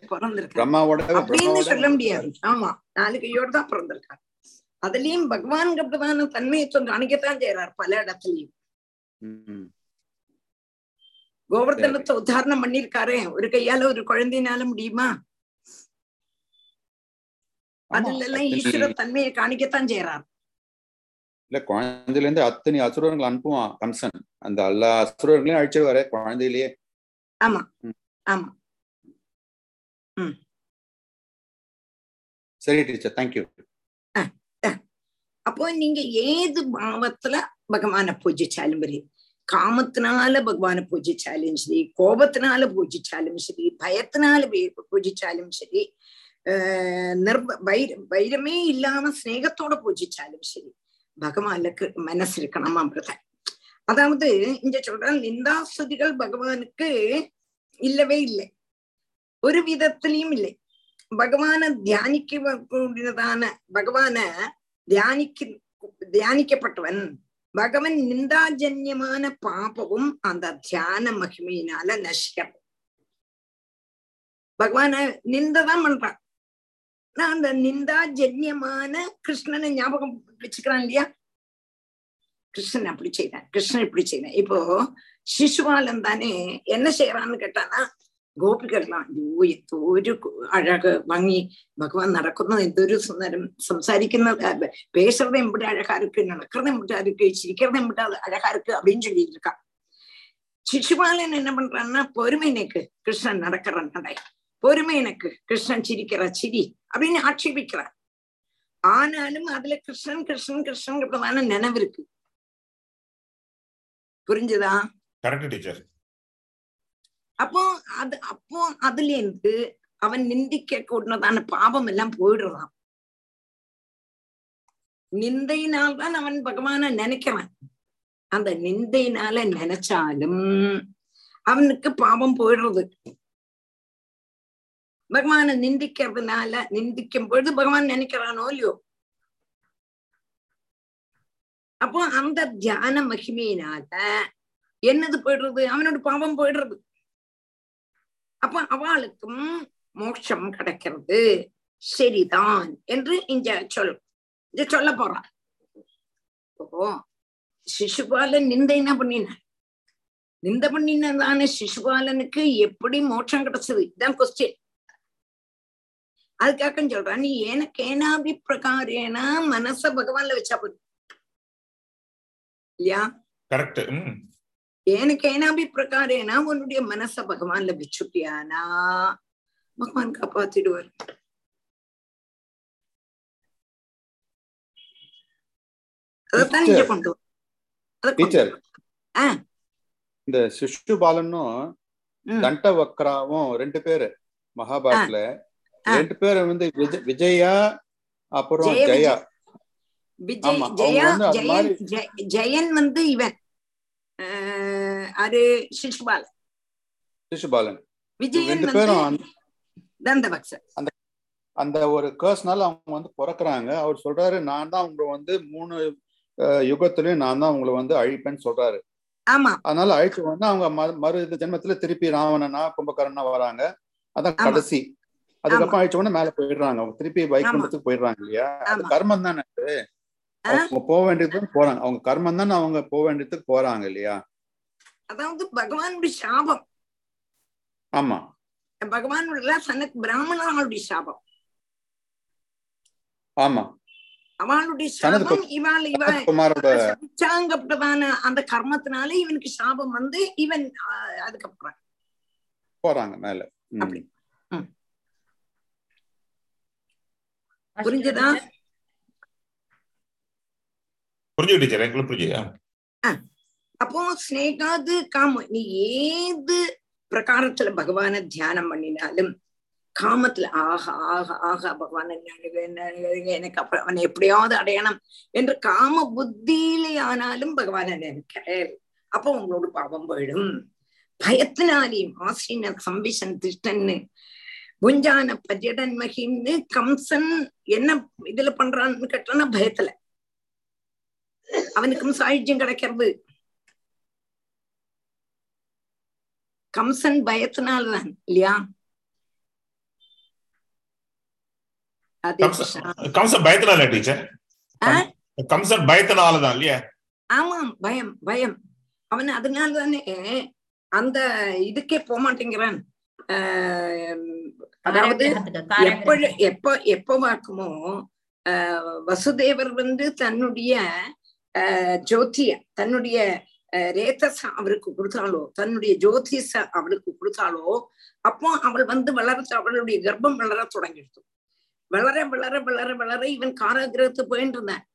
பிரம்மாவோட சொல்ல முடியாது. ஆமா நாலு கையோட தான் பிறந்திருக்காரு. அதுலயும் பகவான் பிரதான தன்மையத்துவம் காணிக்கத்தான் செய்யறார் பல இடத்துலயும் கோவர்தனத்தை உத்தாரணம் பண்ணிருக்காரே ஒரு கையால ஒரு குழந்தையினால முடியுமா. அதுல எல்லாம் அத்தனை- ஈஸ்வர தன்மையை காணிக்கத்தான் செய்யறார் இல்ல குழந்தையில இருந்து அத்தனை அசுரர்கள் அனுப்புவான் கம்சன் அந்த எல்லா அசுரர்களையும் அழிச்சிருவாரு குழந்தையிலேயே ஆமா. ஆமா சரி டீச்சர் தேங்க்யூ அப்போ நீங்க ஏது பாவத்துல பகவானை பூஜிச்சாலும் சரி காமத்தினால பகவானை பூஜிச்சாலும் சரி கோபத்தினால பூஜிச்சாலும் சரி பயத்தினால பே- பூஜிச்சாலும் சரி ஆஹ் நிர்ப வைர வைரமே இல்லாம சிநேகத்தோட பூஜிச்சாலும் சரி பகவானுக்கு மனசு இருக்கணும் அமிர்த அதாவது இங்க சொல்ற நிந்தாஸ்துதிகள் பகவானுக்கு இல்லவே இல்லை. ஒரு விதத்திலையும் இல்லை. பகவான தியானிக்க கூடியதான பகவான தியானிக்க தியானிக்கப்பட்டவன். பகவன் நிந்தாஜன்யமான பாபமும் அந்த தியான மகிமையினால நசிக்கிறது பகவான நிந்ததான் பண்றான். நான் அந்த நிந்தாஜன்யமான கிருஷ்ணனை ஞாபகம் வச்சுக்கிறான் இல்லையா? கிருஷ்ணன் அப்படி செய்தான். கிருஷ்ணன் இப்படி செய்தான். இப்போ சிசுவாலன் தானே என்ன செய்யறான்னு கேட்டானா ഗോപികളെല്ലാം അയ്യോ എന്തൊരു അഴക് ഭംഗി ഭഗവാൻ നടക്കുന്നത് എന്തൊരു സുന്ദരം സംസാരിക്കുന്നത് അഹ് பேசுறது எம்பிட்டு அழகா இருக்கு நடக்கிறது எம்பிட்டா இருக்கு சிரிக்கிறது எம்பிட்டா அழகா இருக்கு அப்படின்னு சொல்லிட்டு இருக்கா சிசுபாலன் என்ன பண்றான்னா பொறுமை எனக்கு கிருஷ்ணன் நடக்கிற நடை பொறுமை எனக்கு கிருஷ்ணன் சிரிக்கிற சிரி அப்படின்னு ஆட்சேபிக்கிறார் ஆனாலும் அதுல கிருஷ்ணன் கிருஷ்ணன் கிருஷ்ணன் நினைவு இருக்கு புரிஞ்சுதா கரெக்ட் டீச்சர் அப்போ அது அப்போ அதுல இருந்து அவன் நிந்திக்க கூடதான பாவம் எல்லாம் போயிடுறான். நிந்தையினால்தான் அவன் பகவான நினைக்கிறான் அந்த நிந்தையினால நினைச்சாலும் அவனுக்கு பாவம் போயிடுறது. பகவான நிந்திக்கிறதுனால நிந்திக்கும் பொழுது பகவான் நினைக்கிறானோ இல்லையோ? அப்போ அந்த தியான மகிமையினால என்னது போயிடுறது? அவனோட பாவம் போயிடுறது. அப்ப அவளுக்கும் மோட்சம் கிடைக்கிறது. சரிதான் என்று இங்க சொல் இங்க சொல்ல போறான் ஓ சிசுபாலன் நிந்தை என்ன பண்ணின? நிந்த பண்ணினதான சிசுபாலனுக்கு எப்படி மோட்சம் கிடைச்சது? இதான் கொஸ்டின் அதுக்காக சொல்றான் நீ எனக்கு ஏனாபி பிரகாரேன மனச பகவான்ல வச்சா போதும்? இல்லையா? கரெக்ட் எனக்கு ஏனாபி பிரகாரேனா உன்னுடைய மனச பகவான்ல வச்சுட்டியானா பகவான் காப்பாத்திடுவார் அதைத்தான் இங்க கொண்டு வா. அதை கொண்டு டீச்சர் வா. ஆ. இந்த சிஷு பாலனும். தண்ட வக்ராவும் ரெண்டு பேரு மகாபாரத்ல. ரெண்டு பேரும் வந்து விஜ- விஜயா அப்புறம் ஜெய ஜெயன் வந்து இவன் அது சிசுபால சிசுபாலன் விஜயன் அந்த- ஒரு கேர்ஸ்னால அவங்க வந்து பிறக்குறாங்க. அவர் சொல்றாரு நான் தான் உங்களை வந்து மூணு யுகத்திலயும் நான் தான் உங்களை வந்து அழிப்பேன்னு சொல்றாரு. ஆமா. அதனால அழிச்சு வந்து அவங்க மறு- இந்த ஜென்மத்துல திருப்பி ராவணனா கும்பகரனா வராங்க. அதான். கடைசி. அதுக்கப்புறம் அழிச்ச உடனே மேல போயிடுறாங்க. அவங்க திருப்பி வைகுண்டத்துக்கு போயிடுறாங்க இல்லையா? அது. கர்மம் தானே? அவங்க போக வேண்டியதுக்கு போறாங்க. அவங்க கர்மம் தானே அவங்க போக வேண்டியதுக்கு போறாங்க இல்லையா? அதாவது பகவானுடைய சாபம். ஆமா. பகவானுடைய சனத் பிராமணர்களுடைய சாபம். ஆமா. அவளுடைய சாபம் இவாள் இவ குமாரோட சச்சாங்கப்பட்டதான அந்த கர்மத்தினால இவனுக்கு சாபம் வந்து இவன் அதுக்கப்புறம். போறாங்க மேல. புரிஞ்சுதா? புரிஞ்சு டீச்சர்? எங்களுக்கு புரிஞ்சு அப்போ ஸ்னேகாது காம நீ ஏது பிரகாரத்துல பகவான தியானம் பண்ணினாலும் காமத்துல ஆக ஆக ஆக பகவான் எனக்கு அப்புறம் அவனை எப்படியாவது அடையணும் என்று காம புத்தியிலே ஆனாலும் பகவானை நினைக்கிறேன் அப்போ உங்களோட பாவம் போயிடும். பயத்தினாலேயும் ஆசிரியர் சம்பிஷன் திஷ்டன்னு புஞ்சான பஜடன் மகின்னு கம்சன் என்ன இதுல பண்றான்னு கேட்டானா பயத்துல. அவனுக்கும் சாயுஜ்யம் கிடைக்கிறது. கம்சன் பயத்தினால்தான் இல்லையா. கம்சன் பயத்தினால டீச்சர்? கம்சன் பயத்தினாலதான் இல்லையா? ஆமாம் பயம் பயம். அவன் அதனால தானே அந்த இதுக்கே போக மாட்டேங்கிறான். ஆஹ் அதாவது எப்ப எப்ப எப்ப வாக்குமோ ஆஹ் வசுதேவர் வந்து தன்னுடைய ஆஹ் ஜோதிய தன்னுடைய ஆஹ் ரேதச அவருக்கு கொடுத்தாலோ தன்னுடைய ஜோதிஷ அவளுக்கு கொடுத்தாலோ அப்போ அவள் வந்து வளர அவளுடைய கர்ப்பம் வளர தொடங்கிடுது. வளர வளர வளர வளர இவன் காராகிரகத்து போயிட்டு இருந்தான்.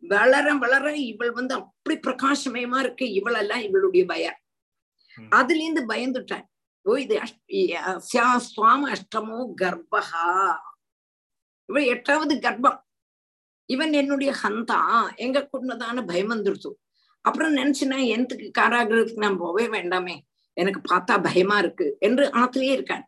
வளர வளர இவள் வந்து அப்படி பிரகாசமயமா இருக்கு. இவளெல்லாம் இவளுடைய பயம். அதுல இருந்து பயந்துட்டான். ஓ இது அஷ்ட- அஸ்யா சுவாம அஷ்டமோ கர்ப்பஹா. இவள் எட்டாவது கர்ப்பம். இவன் என்னுடைய ஹந்தா எங்க கொண்டதான பயம் வந்துருச்சு. அப்புறம் நினைச்சுனா எனக்கு காராகிரகத்துக்கு நான் போவே வேண்டாமே. எனக்கு பார்த்தா பயமா இருக்கு என்று ஆத்திலேயே இருக்கான்.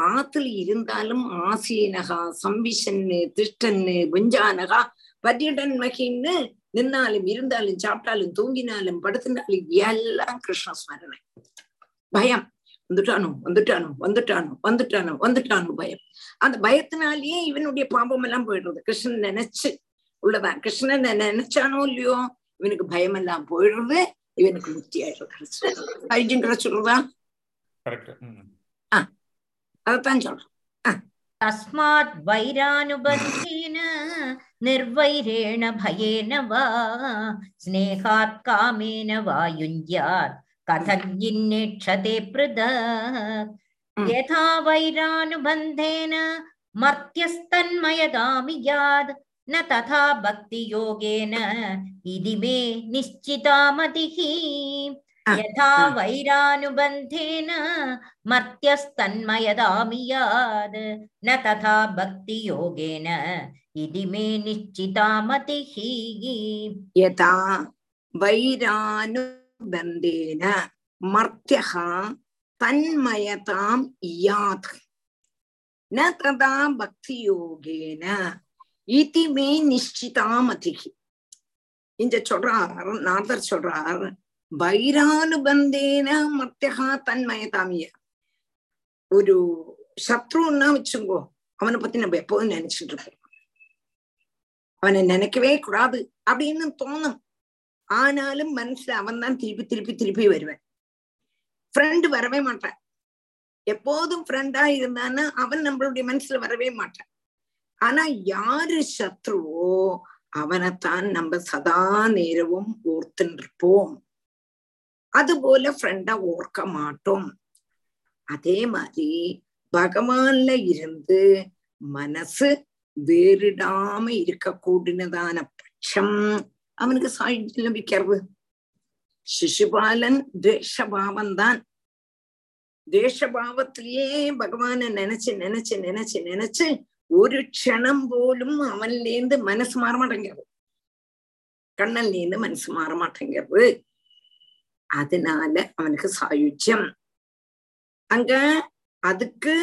ஆத்துல இருந்தாலும் ஆசீனகா சம்பிஷன்னு திஷ்டன்னு புஞ்சானகா பர்யடன் மகின்னு நின்னாலும் இருந்தாலும் சாப்பிட்டாலும் தூங்கினாலும் படுத்தினாலும் எல்லாம் கிருஷ்ண ஸ்மரணை பயம். வந்துட்டானோ? வந்துட்டானோ? வந்துட்டானோ? வந்துட்டானோ? வந்துட்டானோ பயம். அந்த பயத்தினாலேயே இவனுடைய பாம்பம் எல்லாம் போயிடுறது. கிருஷ்ணன் நினைச்சு உள்ளதான் கிருஷ்ணன் நினைச்சானோ இல்லையோ இவனுக்கு பயம் எல்லாம் போயிடுறது இவனுக்கு முக்தியாயிடுறது அர்ஜுன் கிட்ட சொல்றதா? அதத்தான் சொல்றோம். தஸ்மாத் வைரானுபந்தேன நிர்வைரேண பயேன வா. ஸ்னேகாத் காமேன வாயுஞ்யாத் கதஞ்சின்னேட்சதே பிரதாத் யதா வைரானுபந்தேன மர்த்தியஸ்தன்மயதாமி न तथा भक्तियोगेन इति मे निश्चिता मतिः यथा वैरानुबन्धेन मर्त्यस्तन्मयदामि याद् न तथा भक्तियोगेन इति मे निश्चिता मतिः यथा वैरानुबन्धेन मर्त्यः तन्मयताम् यात् न तदा भक्तियोगेन ஈதி மே நிச்சிதாமதிகி இங்க சொல்றார் நார்தர் சொல்றார் பைரானுபந்தேன மத்தியகா தன்மயதாமிய. ஒரு சத்ருன்னா வச்சுங்கோ அவனை பத்தி நம்ம எப்போதும் நினைச்சிட்டு இருப்போம் அவனை நினைக்கவே கூடாது அப்படின்னு தோணும். ஆனாலும் மனசுல அவன் தான் திருப்பி திருப்பி திருப்பி வருவேன். ஃப்ரெண்டு வரவே மாட்டான். எப்போதும் ஃப்ரெண்டா இருந்தான்னா அவன் நம்மளுடைய மனசுல வரவே மாட்டான். ஆனா யாரு சத்ருவோ அவனைத்தான் நம்ம சதா நேரமும் ஓர்த்துருப்போம் அது போல ஃப்ரெண்ட ஓர்க்க மாட்டோம். அதே மாதிரி பகவான்ல இருந்து மனசு வேறிடாம இருக்க கூடினதான பட்சம் அவனுக்கு சாயுஜ்யம் லபிக்கிறது சிசுபாலன் துவேஷபாவம் தான் துவேஷபாவத்திலேயே பகவான நினைச்சு நினைச்சு நினைச்சு நினைச்சு ஒரு க்ஷணம் போலும் அவன்லேருந்து மனசு மாற மாட்டேங்கிறது கண்ணன்லேருந்து மனசு மாற மாட்டேங்கிறது அதனால அவனுக்கு சாயுஜ்யம் அங்க அதுக்கு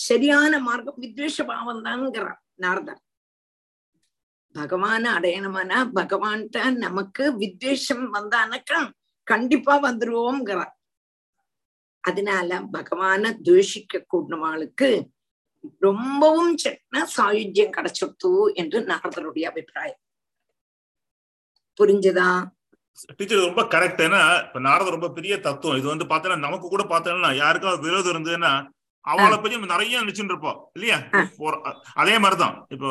சரியான மார்க்கம் வித்வேஷ பாவம் தான்ங்கிறான் நாரதர் பகவான அடையணுமானா பகவான்கிட்ட நமக்கு வித்வேஷம் வந்தானாக்கா கண்டிப்பா வந்துருவோம்ங்கிறார் அதனால பகவான துவேஷிக்க கூடினவாளுக்கு ரொம்பவும் சின்ன சாயுஜ்யம் கிடைச்சிடுத்து என்று நாரதருடைய அபிப்பிராயம். புரிஞ்சுதா? டீச்சர் ரொம்ப கரெக்ட் ஏன்னா இப்ப நாரதர் ரொம்ப பெரிய தத்துவம். இது வந்து பாத்தீங்கன்னா நமக்கு கூட பாத்தீங்கன்னா யாருக்காவது விரோதம் இருந்ததுன்னா அவளை பத்தி நம்ம நிறைய நினைச்சுட்டு இருப்போம். இல்லையா? அதே மாதிரிதான். இப்போ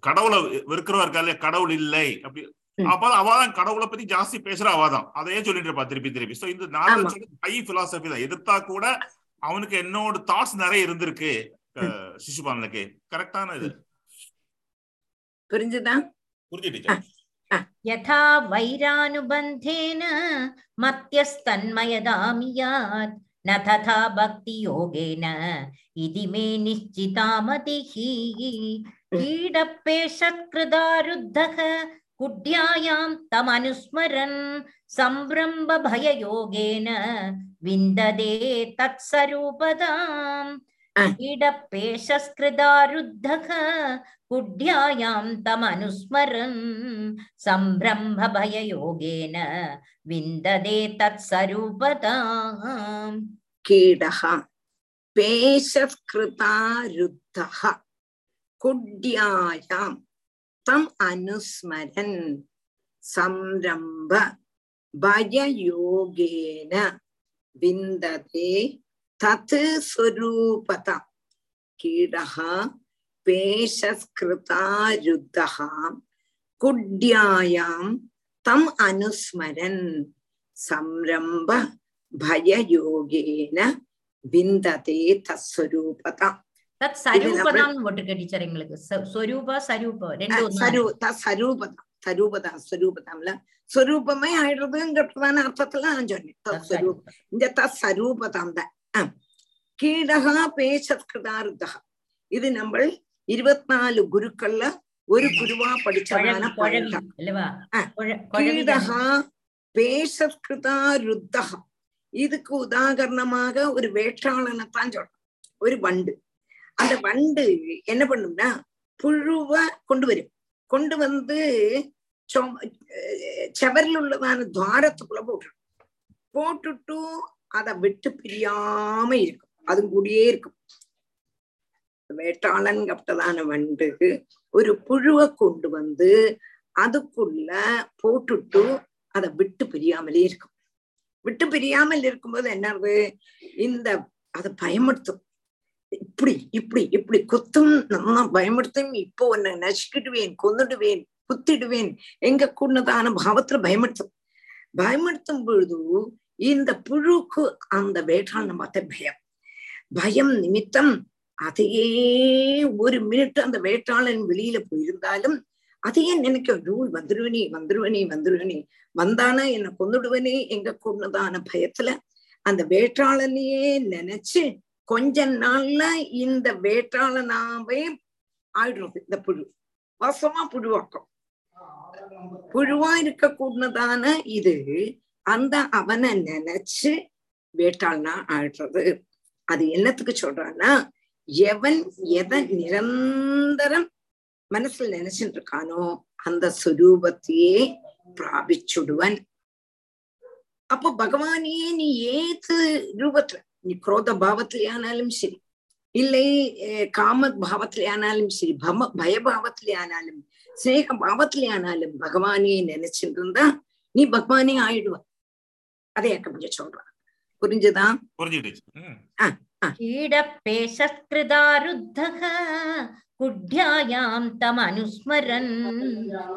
கடவுளை வெறுக்கிறவா இருக்கா இல்லையா? கடவுள் இல்லை. அப்படி. அப்ப அவதான் கடவுளை பத்தி ஜாஸ்தி பேசுற அவதான். அதையே சொல்லிட்டு இருப்பா திருப்பி திருப்பி. சோ இந்த நாரதர் ஹை பிலாசபி தான். எதிர்த்தா கூட அவனுக்கு என்னோட தாட்ஸ் நிறைய இருந்திருக்கு. சிசுபாலனுக்கு கரெக்டான இது புரிஞ்சுதா புரிஞ்சு டீச்சர் यथा वैरानुबन्धेन मत्यस्तन्मयदामि यात् न तथा भक्तियोगेन इति मे निश्चिता मतिः कीडपेशत्कृदारुद्धः कुड्यायां तमनुस्मरन् सम्भ्रम्भभययोगेन विन्दते तत्स्वरूपताम् आ. कीडपेशस्कृदारुद्धः कुड्यायां तमनुस्मरन् सम्भ्रम्भभययोगेन विन्दते तत्स्वरूपताम् कीडः पेशकृतारुद्धः कुड्यायां तम् अनुस्मरन् संरम्भ भययोगेन विन्दते தத்து ஸ்வரூபதா கீடா பேஷஸ்கிருதாருத்தா குட்யாயாம் தம் அனுஸ்மரன். சம்ரம்ப பயயோகேன பிந்ததே தஸ்வரூபதா தத் சரூபதான் போட்டிருக்க டீச்சர் எங்களுக்கு. ஸ்வரூபா சரூபா சரூபதா சரூபதா ஸ்வரூபதாம்ல. ஸ்வரூபமே அர்த்தத்துல நான் சொன்னேன். இந்த தத் தான் ஆ. கீடகா பேசத்கிருதாருத்தகா இது நம்ம இருபத்தினாலு குருக்கள்ல ஒரு குருவா படிச்சதான குழவி குழவி பாடம் இல்லவா ஆ. குழ- குழவி கீடகா பேசத்கிருதா ருத்தகா இதுக்கு உதாகரணமாக ஒரு வேற்றாளனைத்தான் சொல்றோம். ஒரு வண்டு. அந்த வண்டு என்ன பண்ணும்னா புழுவ கொண்டு வரும். கொண்டு வந்து செவரில் உள்ளதான துவாரத்துக்குள்ள போட்டுரும். போட்டுட்டு அதை விட்டு பிரியாம இருக்கும். அது கூடயே இருக்கும். வேட்டாளன் கப்பட்டதான வண்டு ஒரு புழுவை கொண்டு வந்து அதுக்குள்ள போட்டுட்டு அதை விட்டு பிரியாமலே இருக்கும். விட்டு பிரியாமல் இருக்கும்போது என்னது? இந்த அதை பயமுறுத்தும். இப்படி இப்படி இப்படி குத்தும். நம்ம பயமுறுத்தும். இப்போ உன்னை நசுக்கிடுவேன் கொன்னுடுவேன் குத்திடுவேன். எங்க கூடதான பாவத்துல பயமுறுத்தும். பயமுறுத்தும் பொழுது இந்த புழுக்கு அந்த வேட்டாளனை பார்த்த பயம். பயம் நிமித்தம் அதையே ஒரு மினிட் அந்த வேட்டாளன் வெளியில போயிருந்தாலும் அதையே நினைக்க ஐயோ வந்துருவனே வந்துருவனே வந்துருவனே வந்தானா என்ன கொண்டுடுவனே எங்க கொண்டுதான பயத்துல அந்த வேட்டாளனையே நினைச்சு கொஞ்ச நாள்ல இந்த வேட்டாளனாவே ஆயிடுறது இந்த புழு. வாசமா புழுவாக்கம். புழுவா இருக்க கூடதான இது அந்த அவனை நினைச்சு வேட்டாள்னா ஆடுறது அது என்னத்துக்கு சொல்றான்னா எவன் எதை நிரந்தரம் மனசுல நினைச்சிட்டு இருக்கானோ அந்த சுரூபத்தையே பிராபிச்சுடுவன். அப்போ பகவானையே நீ ஏத்து ரூபத்துல நீ குரோத பாவத்திலேயானாலும் சரி இல்லை காம பாவத்திலேயானாலும் சரி பம பயபாவத்திலேயானாலும் சிநேக பாவத்திலேயானாலும் பாவத்திலே பகவானையே நினைச்சிட்டு இருந்தா நீ பகவானே ஆயிடுவ. அதை எனக்கு சொல்றான் புரிஞ்சுதா புரிஞ்சுக்கிட்டு कीडपेशत्कृदारुद्धः कुढ्यायां तमनुस्मरन्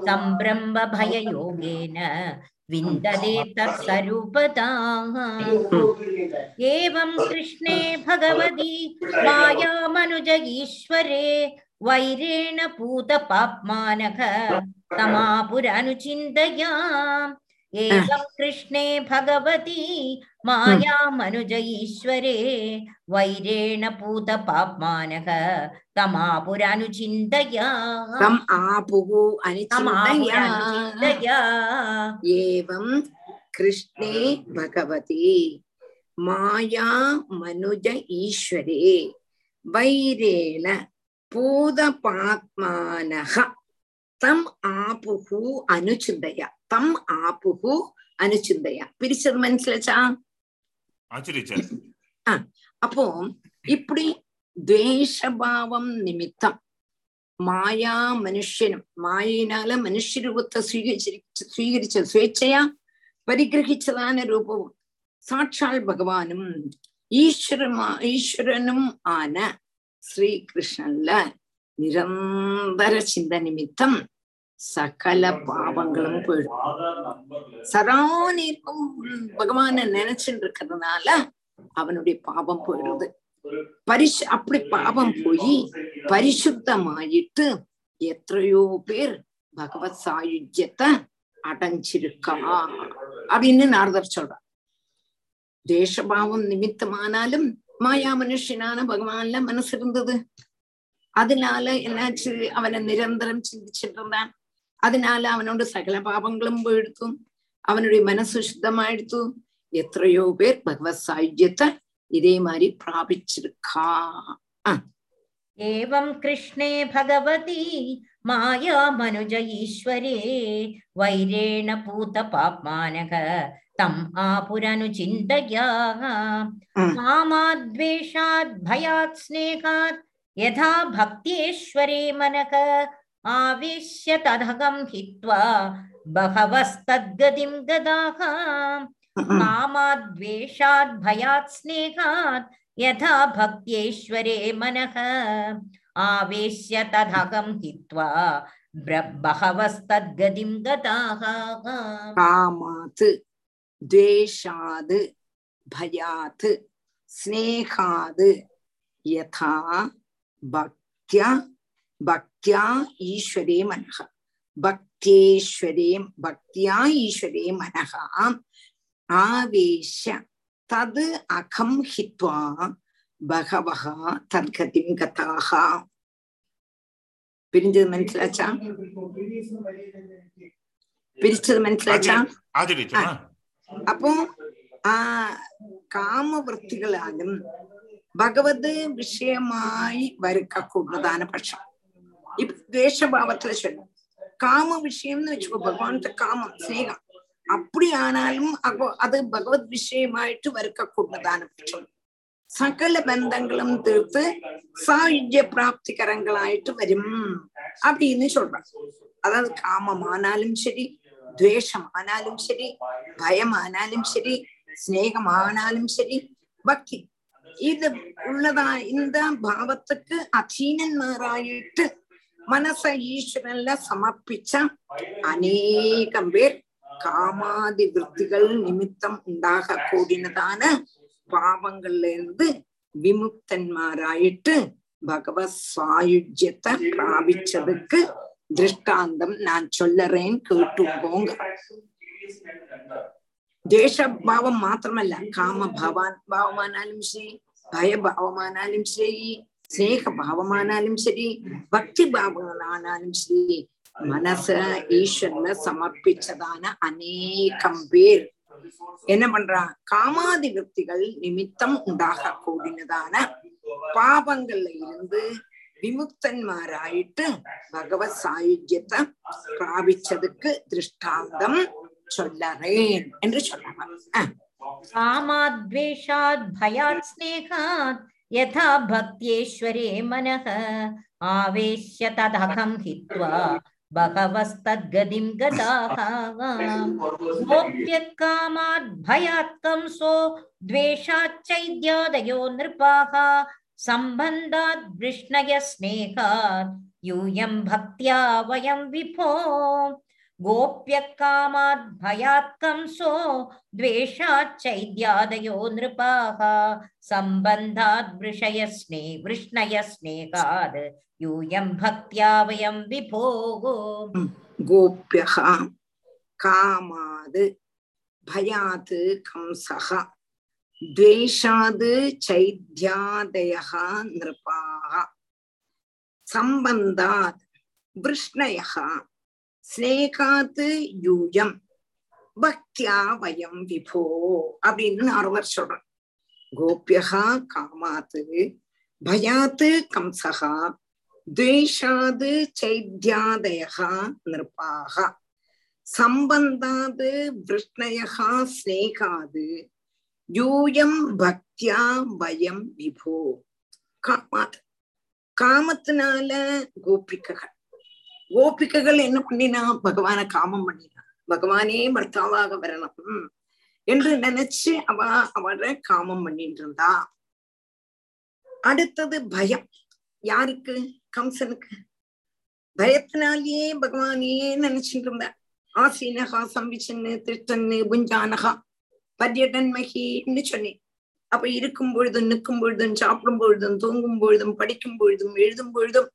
सम्भ्रम्भभययोगेन विन्दते तत्स्वरूपताः एवं कृष्णे भगवती मायामनुज ईश्वरे वैरेण पूतपाप्मानः तमापुरनुचिन्तयाम् एवं कृष्णे भगवती माया मननुज ईश्वरे वैरेण पूतपाप्मानः तमापुरनुचिन्तया तम् आपुः अनुचिन्तया एवं कृष्णे भगवती माया मनुज ईश्वरे वैरेण पूतपात्मानः तम् आपुः अनुचिन्तया തം ആപുഹു അനുചിന്തയ പിരിച്ചത് മനസ്സിലച്ചാ ആ അപ്പോ ഇപ്പടി ദ്വേഷഭാവം നിമിത്തം മായാ മനുഷ്യനും മായയിനാല് മനുഷ്യരൂപത്തെ സ്വീകരിച്ചിരി സ്വീകരിച്ച സ്വേച്ഛയാ പരിഗ്രഹിച്ചതാണ് രൂപവും സാക്ഷാൽ ഭഗവാനും ஈஸ்வரமா ஈஸ்வரனும் ஆன ஸ்ரீகிருஷ்ணன்ல நிரந்தர சிந்த நிமித்தம் சகல பாவங்களும் போயிடும். சதா நேரம் பகவான நினைச்சுட்டு இருக்கிறதுனால அவனுடைய பாவம் போயிடுது. பரிசு அப்படி பாவம் போய் பரிசுத்தமாயிட்டு எத்தனையோ பேர் பகவத் சாயுஜ்யத்தை அடைஞ்சிருக்கா அப்படின்னு நாரதர் சொல்றார். தேசபாவம் நிமித்தமானாலும் மாயா மனுஷனான பகவான்ல மனசு இருந்தது அதனால என்னாச்சு? அவனை நிரந்தரம் சிந்திச்சிட்டு இருந்தான். അതിനാൽ അവനോട് സകല പാപങ്ങളും വീഴ്ത്തും അവനുടെ മനസ്സ് ശുദ്ധമായെടുത്തു എത്രയോ പേർ ഭഗവത് സായുജ്യത്തെ ഇതേ മാതിരി പ്രാപിച്ചിരിക്കാ एवं कृष्णे भगवती मायामनुज ईश्वरे वैरेण पूतपाप्मानः तम् आपुरनुचिन्तयाः कामाद्वेषात् ഭയാത് സ്നേഹാത് യഥാ ഭക്തിയേശ്വരേ मनः आविश्य तदगम हित्वा बहवस्तद्गतिं गदाः। [LAUGHS] कामाद्वेषाद् भयात् स्नेहात् यथा भक्त्येश्वरे मनः। आवेश्य तदगम हित्वा बहवस्तद्गतिं गताः कामात् द्वेषाद् भयात् स्नेहाद् यथा भक्त्या பக்தியா ஈஸ்வரே மனः பக்தியேஸ்வரே பக்தியா ஈஸ்வரே மனः ஆவேஷ்ய தது அகம் ஹித்வா பகவஹ தத்கதிம் கதாக பிரிஞ்சது മനസ്സിലാച്ചാ பிரிச்சது മനസ്സിലാച്ചാ ஆச்சு டீச்சர் അപ്പോ ആ കാമവൃത്തികളാലും ഭഗവത് വിഷയമായി വരക്കൂടുന്നതാണ് പക്ഷം தேசபாவத்துல சொல்லும் ചൊല്ലും കാമ വിഷയം എന്ന് വെച്ചപ്പോ ஸ்னேகம் அப்படி ஆனாலும் അപ്പടിയാണാലും അത് ഭഗവത് വിഷയമായിട്ട് വരക്കൂടുന്നതാണ് സകല ബന്ധങ്ങളും തീർത്ത് സായുജ്യ പ്രാപ്തികരങ്ങളായിട്ട് വരും. അപ്പടിന്ന് ചൊല്ലാം അതായത് കാമമാനാലും ശരി ദ്വേഷമാനാലും ശരി ഭയമാനാലും ശരി സ്നേഹമാനാലും ശരി ഭക്തി. ഇത് ഉള്ളതാ ഇന്ത ഭാവത്തുക്ക് അധീനന്മാരായിട്ട് മനസ്സ ഈശ്വരനില സമർപ്പിച്ച അനേകം പേർ காமாதி விற்த்திகள் நிமித்தம் உண்டாக கூடினதான பாவங்கள்ல இருந்து விமுக்தன்மாராயிட்டு பகவத் சாயுஜ்யத்தை பிராபிச்சதுக்கு திருஷ்டாந்தம் நான் சொல்லறேன் கேட்டுக்கோங்க ദ്വേഷഭാവം മാത്രമല്ല കാമഭാവാൻ ഭാവമാനാലും ശരി ഭയഭാവമാനാലും ശരി സ്നേഹ ഭാവമാനാലും ശരി ഭക്തിഭാവങ്ങളാണാലും ശരി മനസ്സ് ஈஸ்வரனை சமர்ப்பிச்சதான அநேகம் பேர் என்ன பண்றா காமாதி விற்பிகள் நிமித்தம் உண்டாக கூடினதான பாபங்கள்ல இருந்து விமுக்தன்மாராயிட்டு பகவத் சாயுஜ்யத்தை பிராபிச்சதுக்கு திருஷ்டாந்தம் சொல்லறேன் என்று சொல்லலாம் காமாத்வேஷாத் பயாத் ஸ்னேகாத் यथा भक्त्येश्वरे मनः आवेश्य तदहं हित्वा बहवस्तद्गतिं गताः। गोप्यकामात् भयात् कंसो द्वेषाच्चैद्यादयो नृपाः सम्बन्धात् वृष्णय स्नेहात् यूयं भक्त्या वयं विभो। गोप्यकामात् भयात् कंसो द्वेषाच्चैद्यादयो नृपाः सम्बन्धात् वृषयस्ने वृष्णयस्नेहात् यूयं भक्त्या वयं विभोः गोप्यः कामाद् भयात् कंसः द्वेषाद् चैद्यादयः नृपाः सम्बन्धात् वृष्णयः ஸ்னேகாத்து யூயம். பக்தியா வயம் விபோ அப்படின்னு நாரதர் சொல்றேன். கோபியகா காமாத்து பயாத்து கம்சகா துவேஷாது சைத்யாதயா நிருப்பாக சம்பந்தாது விருஷ்ணயா ஸ்னேகாது யூயம் பக்தியா வயம் விபோ. காமாத் காமத்தினால கோபிக்ககள். கோபிகைகள் என்ன பண்ணினா பகவான காமம் பண்ணினா பகவானே பர்த்தாவாக வரணும். என்று நினைச்சு அவ அவரை காமம் பண்ணிட்டு இருந்தா அடுத்தது பயம். யாருக்கு? கம்சனுக்கு. பயத்தினாலேயே பகவானையே நினைச்சிட்டு இருந்தா ஆசீனகா சம்பிச்சன்னு திருட்டன்னு புஞ்சானகா பர்யடன் மகின்னு சொன்னேன். அப்ப இருக்கும் பொழுதும் நிற்கும் பொழுதும் சாப்பிடும் பொழுதும் தூங்கும் பொழுதும் படிக்கும் பொழுதும் எழுதும் பொழுதும்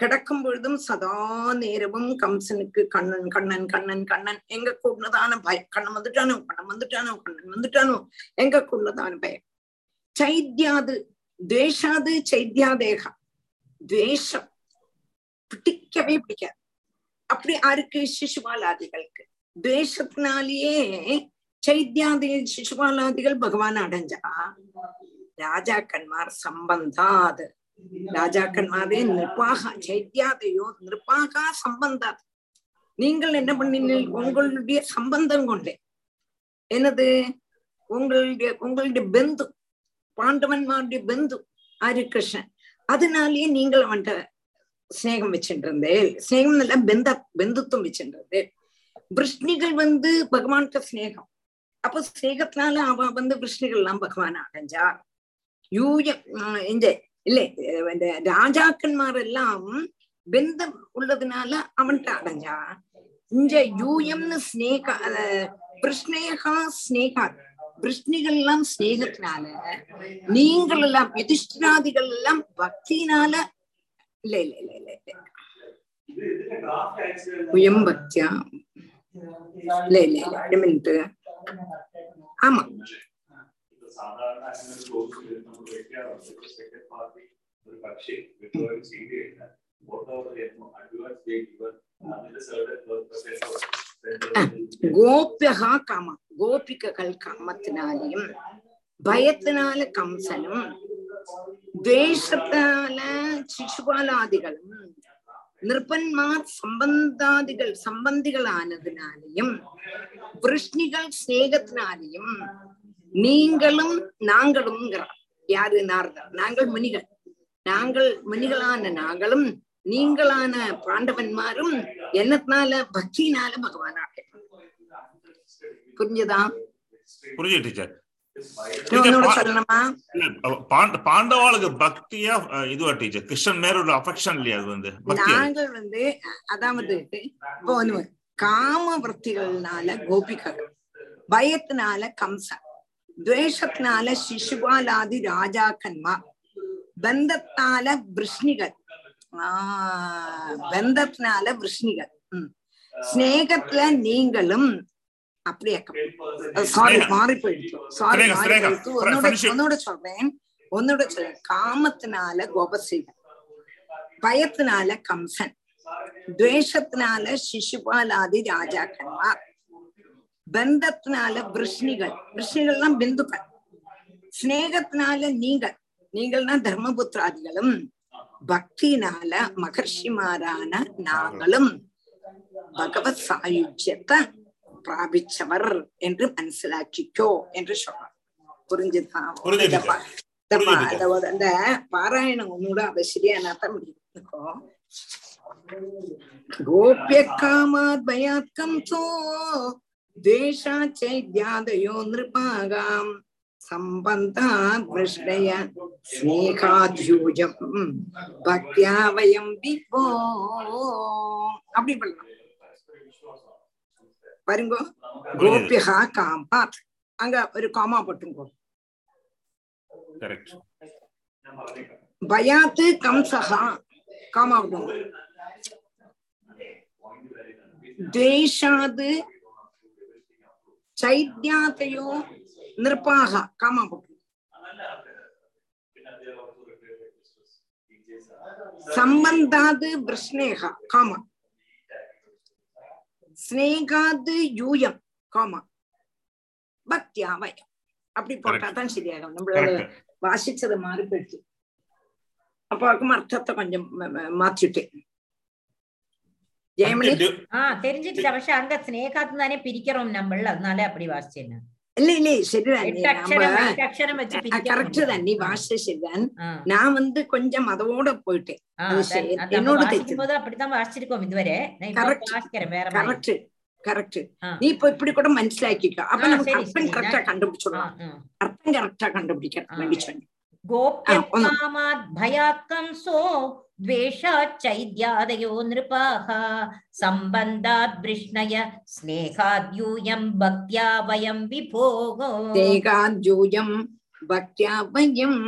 கிடக்கும் பொழுதும் சதா நேரமும் கம்சனுக்கு கண்ணன் கண்ணன் கண்ணன் கண்ணன். எங்க கூடதான பயம்? கண்ணன் வந்துட்டானோ? கண்ணன் வந்துட்டானோ? கண்ணன் வந்துட்டானோ? எங்க கூடதான பயம்? சைத்யாது துவேஷாது சைத்யாதேகா. துவேஷம். பிடிக்கவே பிடிக்காது. அப்படி யாருக்கு சிசுபாலாதிகளுக்கு. துவேஷத்தினாலேயே சைத்யாதி சிசுபாலாதிகள் பகவான் அடைஞ்சா ராஜாக்கன்மார் சம்பந்தாது. ராஜாக்கன்மாரே நிர்வாக சைத்யாதையோ நிர்வாகா சம்பந்தா நீங்கள் என்ன பண்ணினீர்கள்? உங்களுடைய சம்பந்தம் கொண்டே. என்னது? உங்களுடைய உங்களுடைய பெந்து பாண்டவன்மாருடைய பெந்து ஆரி கிருஷ்ணன் அதனாலேயே நீங்கள் அவன்கிட்ட ஸ்நேகம் வச்சுட்டு ஸ்நேகம் இல்ல பெந்த பெந்துத்துவம் வச்சுட்டு விஷ்ணிகள் வந்து பகவான்கிட்ட ஸ்நேகம் அப்ப ஸ்நேகத்தினால அவ வந்து விஷ்ணிகள் எல்லாம் பகவான் அடைஞ்சார். யூயம் இந்த இல்லை இந்த ராஜாக்கன்மார் எல்லாம் பெந்தம் உள்ளதுனால அவன்கிட்ட அடைஞ்சா இங்க யூயம்னு ஸ்னேகா கிருஷ்ணேகா ஸ்னேகா கிருஷ்ணிகள் எல்லாம் ஸ்னேகத்தினால நீங்கள் எல்லாம் யுதிஷ்டிராதிகள் எல்லாம் பக்தினால இல்ல இல்ல இல்ல இல்ல இல்ல. உயம் பக்தியா இல்ல இல்ல இல்ல ஆமா. സാധാരണ അങ്ങനെ ഒരു കോഴ്സ് നമ്മൾ വെക്കാറുണ്ട് സെക്കൻഡ് പാർട്ടി ഒരു പക്ഷേ വിട്ടുപോയി ചെയ്ത് കഴിഞ്ഞാൽ അഡ്വാൻസ് ചെയ്യുക അതിന്റെ கோபியகா காம கோபிகைகள் காமத்தினாலையும் பயத்தினால கம்சனும் துவேஷத்தால சிசுபாலாதிகளும் நிருபன்மார் சம்பந்தாதிகள் சம்பந்திகளானதுனாலையும் விருஷ்ணிகள் ஸ்நேகத்தினாலையும் நீங்களும் நாங்களும் யாரு? நாரதர். நாங்கள் முனிகள். நாங்கள் முனிகளான நாங்களும் நீங்களான பாண்டவன்மாரும் என்னத்தினால? பக்தினால பகவானாக புரிஞ்சுதா? புரிஞ்சு டீச்சர் பாண்டவாளுக்கு பக்தியா இதுவா டீச்சர் கிருஷ்ணன் மேல ஒரு அஃபெக்ஷன் இல்லையா அது வந்து? நாங்கள் வந்து அதாவது இப்போ ஒண்ணு காம விற்த்திகள்னால கோபிகள் பயத்தினால கம்சன் துவேஷத்தினால சிசுபாலாதி ராஜாக்கன்மார் பந்தத்தினால விருஷ்ணிகள் ஆஹ் பந்தத்தினால விருஷ்ணிகள் உம் ஸ்நேகத்துல நீங்களும் அப்படியே சாரி. மாறி போயிடுச்சு சாரி மாறி. போயிடுச்சு ஒன்னோட. ஒன்னோட சொல்றேன் ஒன்னோட சொல்றேன் காமத்தினால கோபஸ்ரீகள் பயத்தினால கம்சன் துவேஷத்தினால சிசுபாலாதி ராஜாக்கன்மார் பந்தத்தினால விருஷ்ணிகள் விருஷ்ணிகள்லாம் பிந்துக்கள் ஸ்நேகத்தினால நீங்கள் நீங்கள்னா தர்மபுத்திராதிகளும் பக்தினால மகர்ஷிமாரான நாங்களும் பகவத் சாயுஜ்யத்தை பிராபிச்சவர் என்று மனசிலாக்கிக்கோ என்று சொல்றார் புரிஞ்சுதா அந்த பாராயணம் ஒன்னோட அவ சரியானாத்தான் முடியும் கோபிய காமாத் பயாத்கம் சோ நிருபாகாம் சம்பந்தா விருஷ்டய ஸ்னேகாத்யூஜம் பக்தியா வயம் விபோ அப்படி பண்ணலாம் பாருங்க கோபியா காமாத் அங்க ஒரு காமா போட்டுங்கோ பயாத்து கம்சகா காமா விடுங்க துவேஷாது சைத்யாத்தையோ நிற்பாக. காமா போட்டு. சம்பந்தாது விருஷ்ணேகா. காமா. ஸ்னேகாது யூயம். காமா. பக்தியா வயம் அப்படி போட்டா தான் சரியாகும். நம்மளோட வாசிச்சது மாறி போயிடுச்சு அப்பாவுக்கும் அர்த்தத்தை கொஞ்சம் மாத்திட்டேன் ആ തെരിഞ്ഞിട്ടില്ല പക്ഷെ അങ്ക സ്നേഹാത്ത് തന്നെ പിരിക്കണം നമ്മൾ എന്നാലേ അപ്പടി വാശ് ചെയ്യുന്നത് இல்ல இல்ல சரிதான் கரெக்ட் தான் நீ வாச சரிதான் நான் வந்து கொஞ்சம் அதோட போயிட்டேன் என்னோட அப்படித்தான் வாசிச்சிருக்கோம் இதுவரை கரெக்ட் கரெக்ட் நீ இப்ப இப்படி கூட மனசிலாக்கிக்கோ அப்ப நமக்கு அர்த்தம் கரெக்டா கண்டுபிடிச்சிடலாம் அர்த்தம் கரெக்டா கண்டுபிடிக்கிறதுக்கு வேண்டி சொன்னேன் கோபியமாத் भयात् कंसो द्वेषात् चैद्यादयो नृपाः सम्बन्धात् वृष्णय स्नेहाद् यूयं भक्त्या वयं विभोगो ஸ்னேகாத்யூயம் பக்தியா வயம்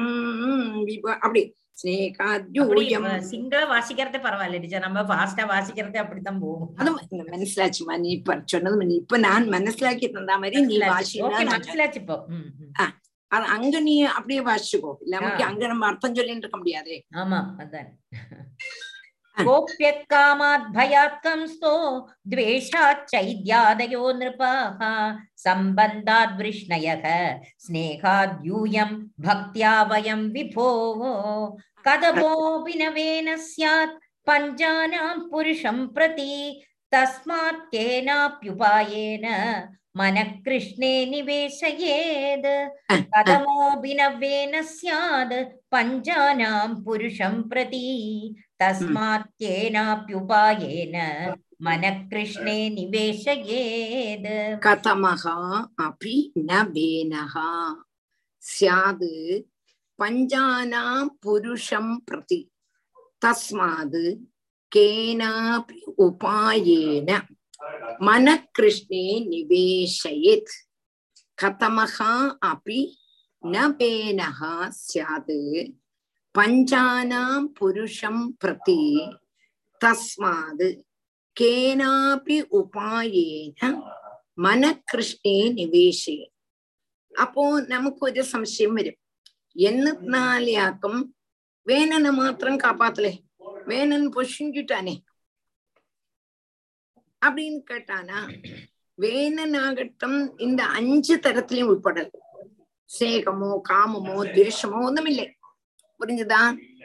விப- அப்படி அப்படி ஸ்னேகாத்யூயம் சிங்கள வாசிக்கிறதே பரவாயில்ல டீச்சர் நம்ம ஃபாஸ்டா வாசிக்கிறதே அப்படித்தான் போகும் அது மனசிலாச்சுமா நீ இப்ப சொன்னது நீ இப்ப நான் மனசிலாக்கி தந்தா மாதிரி நீ வாசினா ஓகே நான் மனசிலாச்சு இப்போ ம், ம். அது அங்க நீ அப்படியே வாசிச்சுக்கோ. நமக்கு அங்க நம்ம அர்த்தம் சொல்லிட்டு இருக்க முடியாதே. ஆமா அதான். கோப்யக்காமாத் பயாத்கம்ஸ்தோ துவேஷாத் சைத்யாதயோ நிருபாக சம்பந்தாத் விஷ்ணயக ஸ்நேகாத் யூயம் பக்தியா வயம் விபோ. கதபோபி நவேன பஞ்சானாம் புருஷம் பிரதி தஸ்மாத் கேனாப்யுபாயேன मनःकृष्णे निवेशयेद् कदमोऽभिनव्येन स्याद् पञ्चानां पुरुषं प्रति तस्मात्तेनाप्युपायेन मनःकृष्णे निवेशयेद् कथमः अपि न वेनः स्याद् पञ्चानां पुरुषं प्रति तस्माद् केनापि उपायेन மனக்கிருஷ்ணே நிவேஷயித். கதமகா அப்படி நபேனகா சியாது பஞ்சானாம் புருஷம் பிரதி தஸ்மாது. கேனாபி உபாயேன മനകൃഷ്ണേ നിവേശേ അപ്പോ നമുക്കൊരു സംശയം വരും എന്നാലാക്കും വേനനെ മാത്രം കാപ്പാത്തലേ വേനൻ പൊഷിഞ്ചിട്ടാനേ அப்படின்னு கேட்டானா வேணனாகட்டம் இந்த அஞ்சு தரத்திலையும் உட்படல். சேகமோ காமமோ துவேஷமோ ஒன்றும் இல்லை புரிஞ்சுதா?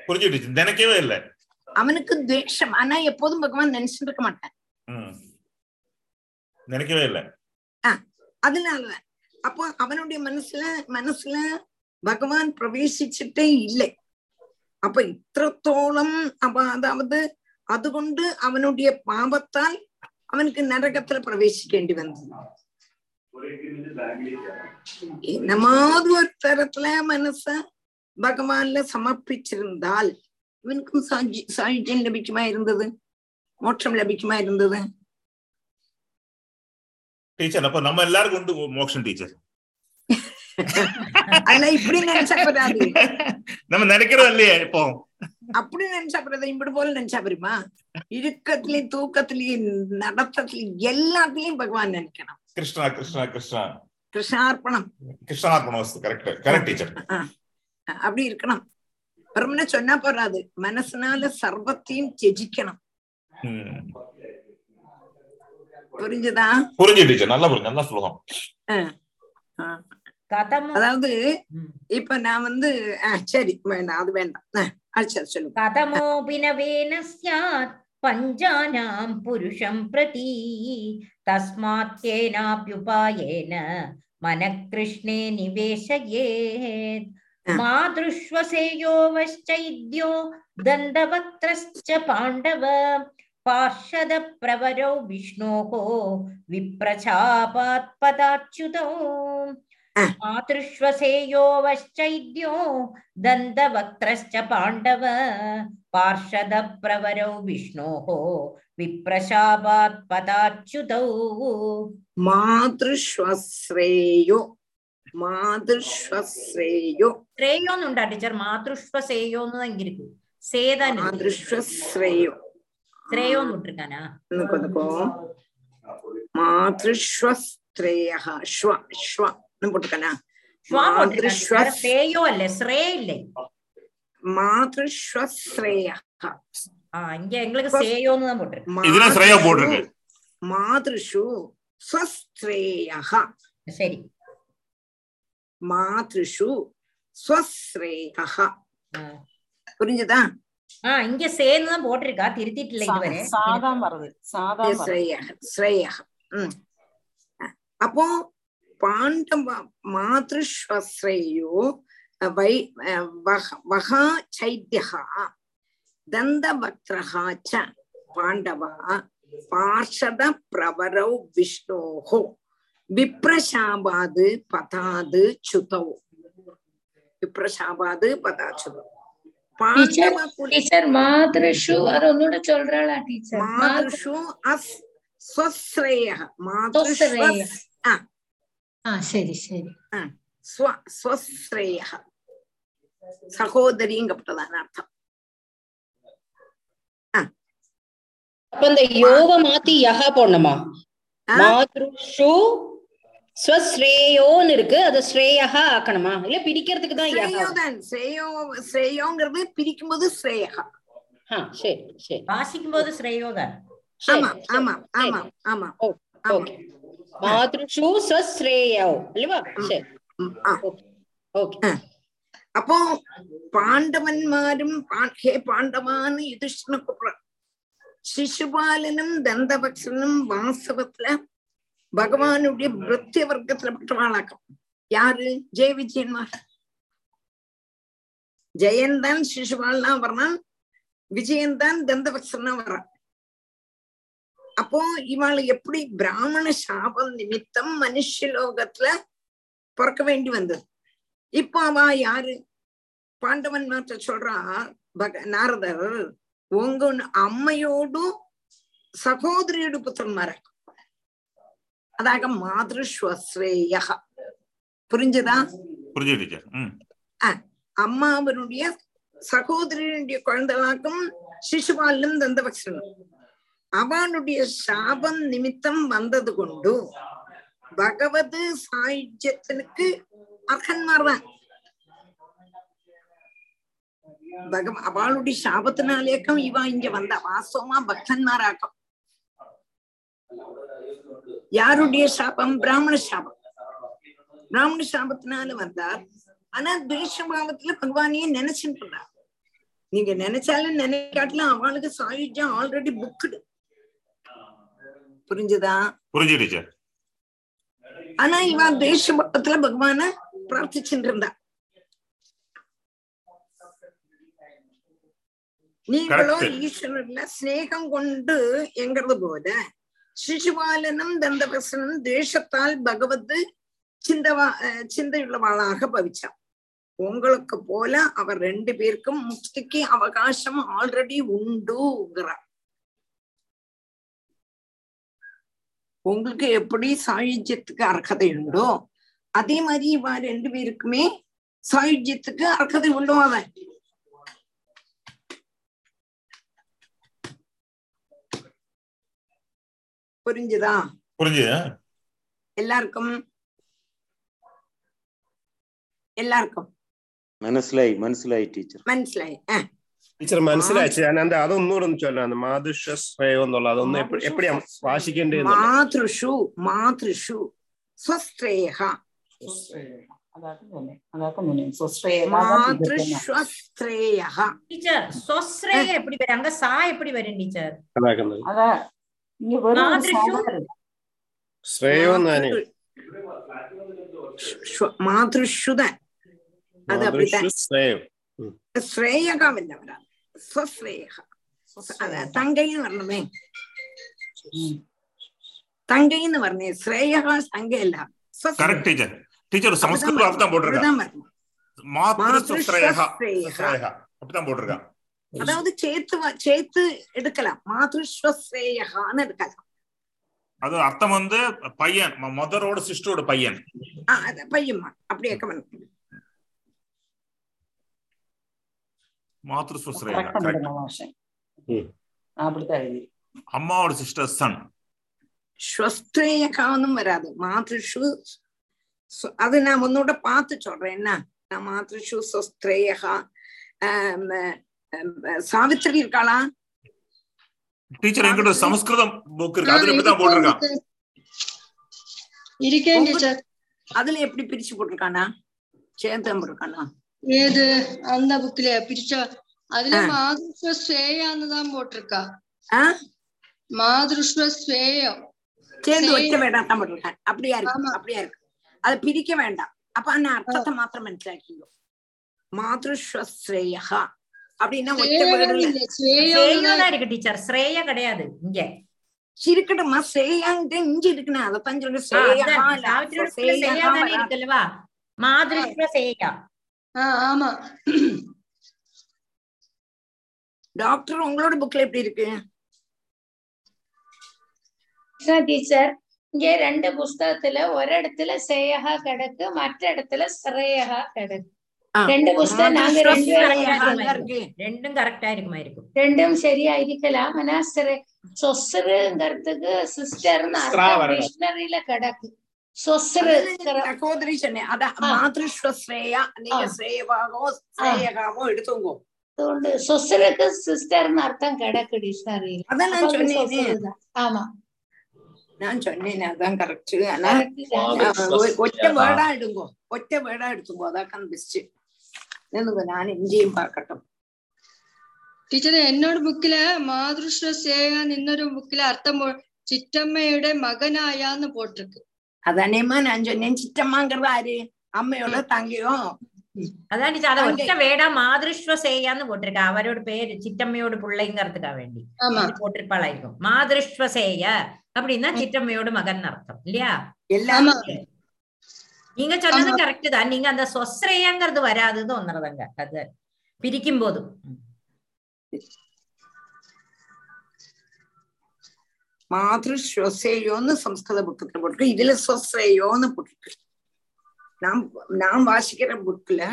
புரிஞ்சுட்டு நினைக்கவே இல்லை. அவனுக்கு துவேஷம். ஆனா எப்போதும் பகவான் நினைச்சுட்டு இருக்க மாட்டான் நினைக்கவே இல்லை. அதனாலதான் அப்போ அவனுடைய மனசுல மனசுல பகவான் பிரவேசிச்சுட்டே இல்லை. அப்ப இத்திரத்தோளம் அவ அதாவது அது அவனுடைய பாவத்தால் അവനക്ക് നരകത്തിൽ പ്രവേശിക്കേണ്ടി വന്നത് என்னமாவது ஒரு தரத்துல மனச பகவான்ல சமர்ப்பிச்சிருந்தால் இவனுக்கும் சாஜி சாயுஜ்யம் லபிக்குமா இருந்தது? மோட்சம் லபிக்குமா இருந்தது? டீச்சர் அப்ப நம்ம எல்லாருக்கும் உண்டு மோட்சம் டீச்சர் அல்ல இப்படி நினைச்சா போறாது நம்ம நினைக்கிறோம் இல்லையா இப்போ. அப்படி நினைச்சா போறது இப்படி போல நினைச்சா போருமா இறுக்கத்திலயும் தூக்கத்திலயும் நடத்தத்திலயும் எல்லாத்துலயும் பகவான் நினைக்கணும். கிருஷ்ணா கிருஷ்ணா கிருஷ்ணா. கிருஷ்ணார்ப்பணம். கிருஷ்ணார்ப்பணம் கரெக்ட் கரெக்ட் டீச்சர் அப்படி இருக்கணும். வெறுமனே சொன்னா போறாது. மனசுனால சர்வத்தையும் தியஜிக்கணும் புரிஞ்சுதா? புரிஞ்சு டீச்சர் நல்லா புரிஞ்சு நல்லா கதமு அதாவது இப்ப நான் வந்து சரி வேண்டாம் அது வேண்டாம். அடுத்தது சொல்லுங்க. கதமோபினவேன சாத் பஞ்சானாம் புருஷம் பிரதி தஸ்மாத்தேனாப்யுபாயேன மனகிருஷ்ணே நிவேசயேத் மாதுஷ்வசேயோவச்சைத்யோ தந்தவக்திரஸ்ச பாண்டவ பார்ஷத பிரவரோ விஷ்ணோகோ விப்ரச்சாபாத்பதாச்சுதோ आतृष्वसेयोवश्चैद्यो दन्तवक्त्रश्च पाण्डव पार्षदप्रवरौ विष्णोः विप्रशापात् पदाच्युतौ मातृष्वश्रेयो മാതൃശ്വസേയോ ശ്രേയോന്നുണ്ടാ ടീച്ചർ മാതൃശ്വസേയോ എന്ന് തന്നെ ഇരിക്കും സേതാ മാതൃശ്വസ്രേയോ ശ്രേയോ വിട്ടിരിക്കാനാ മാതൃശ്വസ്ത്രേയ ശ്വ ശ്വ போட்டுக்கனா ശ്രേയോ അല്ലേ ശ്രേ ഇല്ലേ മാതൃശ്രേയ മാതൃഷു സ്വശ്രേയ. ശരി. மாத்ருஷு ஸ்வஸ்ரேயஹ புரிஞ்சதா ஆ இங்க சேன்னு தான் போட்டிருக்கா திருத்திட்டல இதுவரை சாதான் வருது சாதான் ஸ்ரேயஹ ஸ்ரேயஹ அப்போ పాండవ మాతృశ్వశ్రయో వై వహా చైద్య దందవక్ర చ పాండవ పార్షద ప్రవరౌ విష్ణో விப்ரஷாபாது பதாது சுதௌ. விப்ரஷாபாது பதாச்சுதௌ டீச்சர் மாதృషు அது ஒன்னோட சொல்றாளா டீச்சர் மாதృషు சரி சரி ஸ்வஸ்ரேய சகோதரிங்கப்பட்டதான அர்த்தம் அப்ப இந்த யோக மாத்தி யக போடணுமா மாதிருஷு இருக்கு அது ஸ்ரேயகா ஆக்கணுமா இல்ல பிரிக்கிறதுக்கு தான் யகா ஸ்ரேயோ ஸ்ரேயோங்கிறது பிரிக்கும் போது ஸ்ரேயகா சரி சரி வாசிக்கும் போது ஸ்ரேயோதான் ஆமா ஆமா ஆமா ஆமா ஓகே മാതൃഷു അപ്പോ പാണ്ഡവന്മാരും ഹേ പാണ്ഡവാന്ന് യുധിഷ്ണപുത്ര ശിശുപാലനും ദന്തഭക്ഷനും വാസ്തവത്തിൽ ഭഗവാനുடைய വൃത്യവർഗത്തിൽപ്പെട്ട ആളാക്കും யாரு ജയ വിജയന്മാർ. ജയന്താൻ தான் പറഞ്ഞ വിജയന്താൻ விஜயன் പറഞ്ഞ அப்போ இவாள் எப்படி பிராமண சாபம் நிமித்தம் மனுஷலோகத்துல பிறக்க வேண்டி வந்தது? இப்போ அவா யாரு? பாண்டவன் மாற்ற சொல்றா பக நாரதர் உங்க அம்மையோடும் சகோதரியோட புத்திரன்மார? அதாக மாதிருஸ்வஸ்ரேய புரிஞ்சுதா? புரிஞ்சுது அம்மாவனுடைய சகோதரியனுடைய குழந்தைகளாக்கும் சிசுபாலும் தந்தபக்ஷனும் அவனுடைய சாபம் நிமித்தம் வந்தது கொண்டு பகவத சாயுஜ்யத்தினுக்கு அர்ஹன்மார் தான் பகவ அவளுடைய சாபத்தினாலேக்கம் இவ இங்க வந்த வாஸ்தவமா பக்தன்மாராக்கம் யாருடைய சாபம்? பிராமண சாபம். பிராமண சாபத்தினால வந்தார். ஆனா துவேஷபாவத்துல பகவானையே நினைச்சுட்டு இருந்தார் நீங்க நினைச்சாலும் நினைக்காட்டிலும் அவளுக்கு சாயுஜம் ஆல்ரெடி புக்குடு புரிஞ்சுதா? புரிஞ்சு டீச்சர் ஆனா இவன் துவேஷபாவத்துல பகவான பிரார்த்திச்சுட்டு இருந்தா நீங்களோ Correct. ஈஸ்வரர்ல ஸ்நேகம் கொண்டு எங்கிறது போல சிசுபாலனும் தந்தபசனும் தேசத்தால் பகவத் சிந்தவா சிந்தையுள்ளவாளாக பவிச்சான். உங்களுக்கு போல அவர் ரெண்டு பேருக்கும் முக்திக்கு அவகாசம் ஆல்ரெடி உண்டுங்கிறார் உங்களுக்கு எப்படி சாயுஜ்யத்துக்கு அர்ஹதை உண்டோ அதே மாதிரி இவா ரெண்டு பேருக்குமே சாயுஜ்யத்துக்கு அர்ஹதை உண்டோ அவன் புரிஞ்சுதா? புரிஞ்சு எல்லாருக்கும்? எல்லாருக்கும். மனசுலாய் மனசுலாய் டீச்சர். மனசுலாய் ടീച്ചർ മനസ്സിലാച്ചു ഞാൻ അതൊന്നുകൂടെ சஸ்ரேகா தங்கைன்னு வரணுமே தங்கைன்னு வரணும் ஸ்ரேயா தங்கை இல்ல கரெக்ட் டீச்சர் டீச்சர் சமஸ்கிருத அப்படிதான் போட்டிருக்காங்க அப்படிதான் போட்டிருக்காங்க அதாவது சேர்த்து சேர்த்து எடுக்கலாம் மாதுஸ்வஸ்ரேயகான்னு எடுக்கலாம் அது அர்த்தம் வந்து பையன் மதரோட சிஸ்டரோட பையன் பையன் அப்படியே அம்மாவோட சிஸ்டர் சன் ஸ்வஸ்திரேயகானும் வராது. ஸ்வ- அது நான் உன்னோட பார்த்து சொல்றேன். என்ன? நான் மாதృஷு ஸ்வஸ்திரேயகா சாவித்திரி இருக்காளா? டீச்சர் என்கிட்ட சமஸ்கிருதம் புக் இருக்கு. அதுல இப்படிதான் போட்டிருக்கான் இருக்கேன் டீச்சர் அதுல எப்படி பிரிச்சு போட்டிருக்கானா? சேர்த்தம் இருக்கானா ഏത് അന്ന ബുക്കിലെ പിരിച്ച അതിലെ മാതൃശ്വ ശ്രേയാന്നതാ പോട്ടിരിക്ക மாதுருஷ்வ ஸ்வேயம் சேர்ந்து வைக்க வேண்டாம் நம்ம அப்படியா இருக்கும் அப்படியா இருக்கும் அதை பிரிக்க வேண்டாம் அப்ப அந்த அர்த்தத்தை மாத்திரம் மனசிலாக்கிக்கோ மாதுருஷ்வஸ்ரேயா அப்படின்னா இருக்கு டீச்சர் ஸ்ரேயா கிடையாது இங்க இருக்கட்டும்மா ஸ்ரேயாங்கிட்ட இஞ்சி இருக்குன்னா அதத்தான் சொல்லுங்க ஸ்ரேயா இருக்குல்லவா மாதுருஷ்வ சேயா ஆ, ஆமா. டாக்டர் உங்களோட புக்ல எப்படி இருக்கு? டீச்சர் இங்க ரெண்டு புஸ்தகத்துல ஒரு இடத்துல சேயகா கிடக்கு மற்ற இடத்துல ஸ்ரேயகா கிடக்கு. ரெண்டு புஸ்தகம் நாங்க ரெண்டு ரெண்டும் கரெக்டா இருக்குமா இருக்கும் ரெண்டும் சரியா இருக்கலாம். ஆனா சிற- சொசருங்கிறதுக்கு சிஸ்டர்னு அர்த்தம். டிக்ஷனரியில கிடக்கு. സഹോദരി തന്നെ അത് മാതൃശ്രേയ അല്ലെങ്കിൽ ശ്രേയഭാഗോ ശ്രേയകാമോ ടീച്ചറെ എന്നോട് ബുക്കിൽ മാതൃശ്വ സേവ നിന്നൊരു ബുക്കിലെ അർത്ഥം ചിറ്റമ്മയുടെ മകനായ പോട്ടിരിക്കും. അതനേമ്മ ഞാൻ ചൊന്നേൻ ചിറ്റമ്മാങ്கிறது ആര് അമ്മയോളോ തങ്കയോ അതാണ് സാധാ ഒറ്റ വേട മാതൃശ്വ സേയാന്ന് പോട്ടിരിക്ക അവരോട് പേര് ചിറ്റമ്മയോട് പിള്ളൈങ്കறதுக்கா വേണ്ടി போட்டிருப்பாளாயிருக்கும். மாதൃശ്വ சேய அப்படின்னா சிற்றம்மையோடு மகன் அர்த்தம். இல்லையா? எல்லாமே. நீங்க சொன்னது கரெக்ட் தான். நீங்க அந்த சொஸ்ரேயங்கிறது வராதுன்னு ஒன்னுறதங்க அது பிரிக்கும் போதும் மாதஸ்வசேயோன்னு சம்ஸ்கிருத புக்கத்துல போட்டிருக்கு இதுல ஸ்வசேயோன்னு போட்டிருக்கு நாம் நாம் வாசிக்கிற புக்ல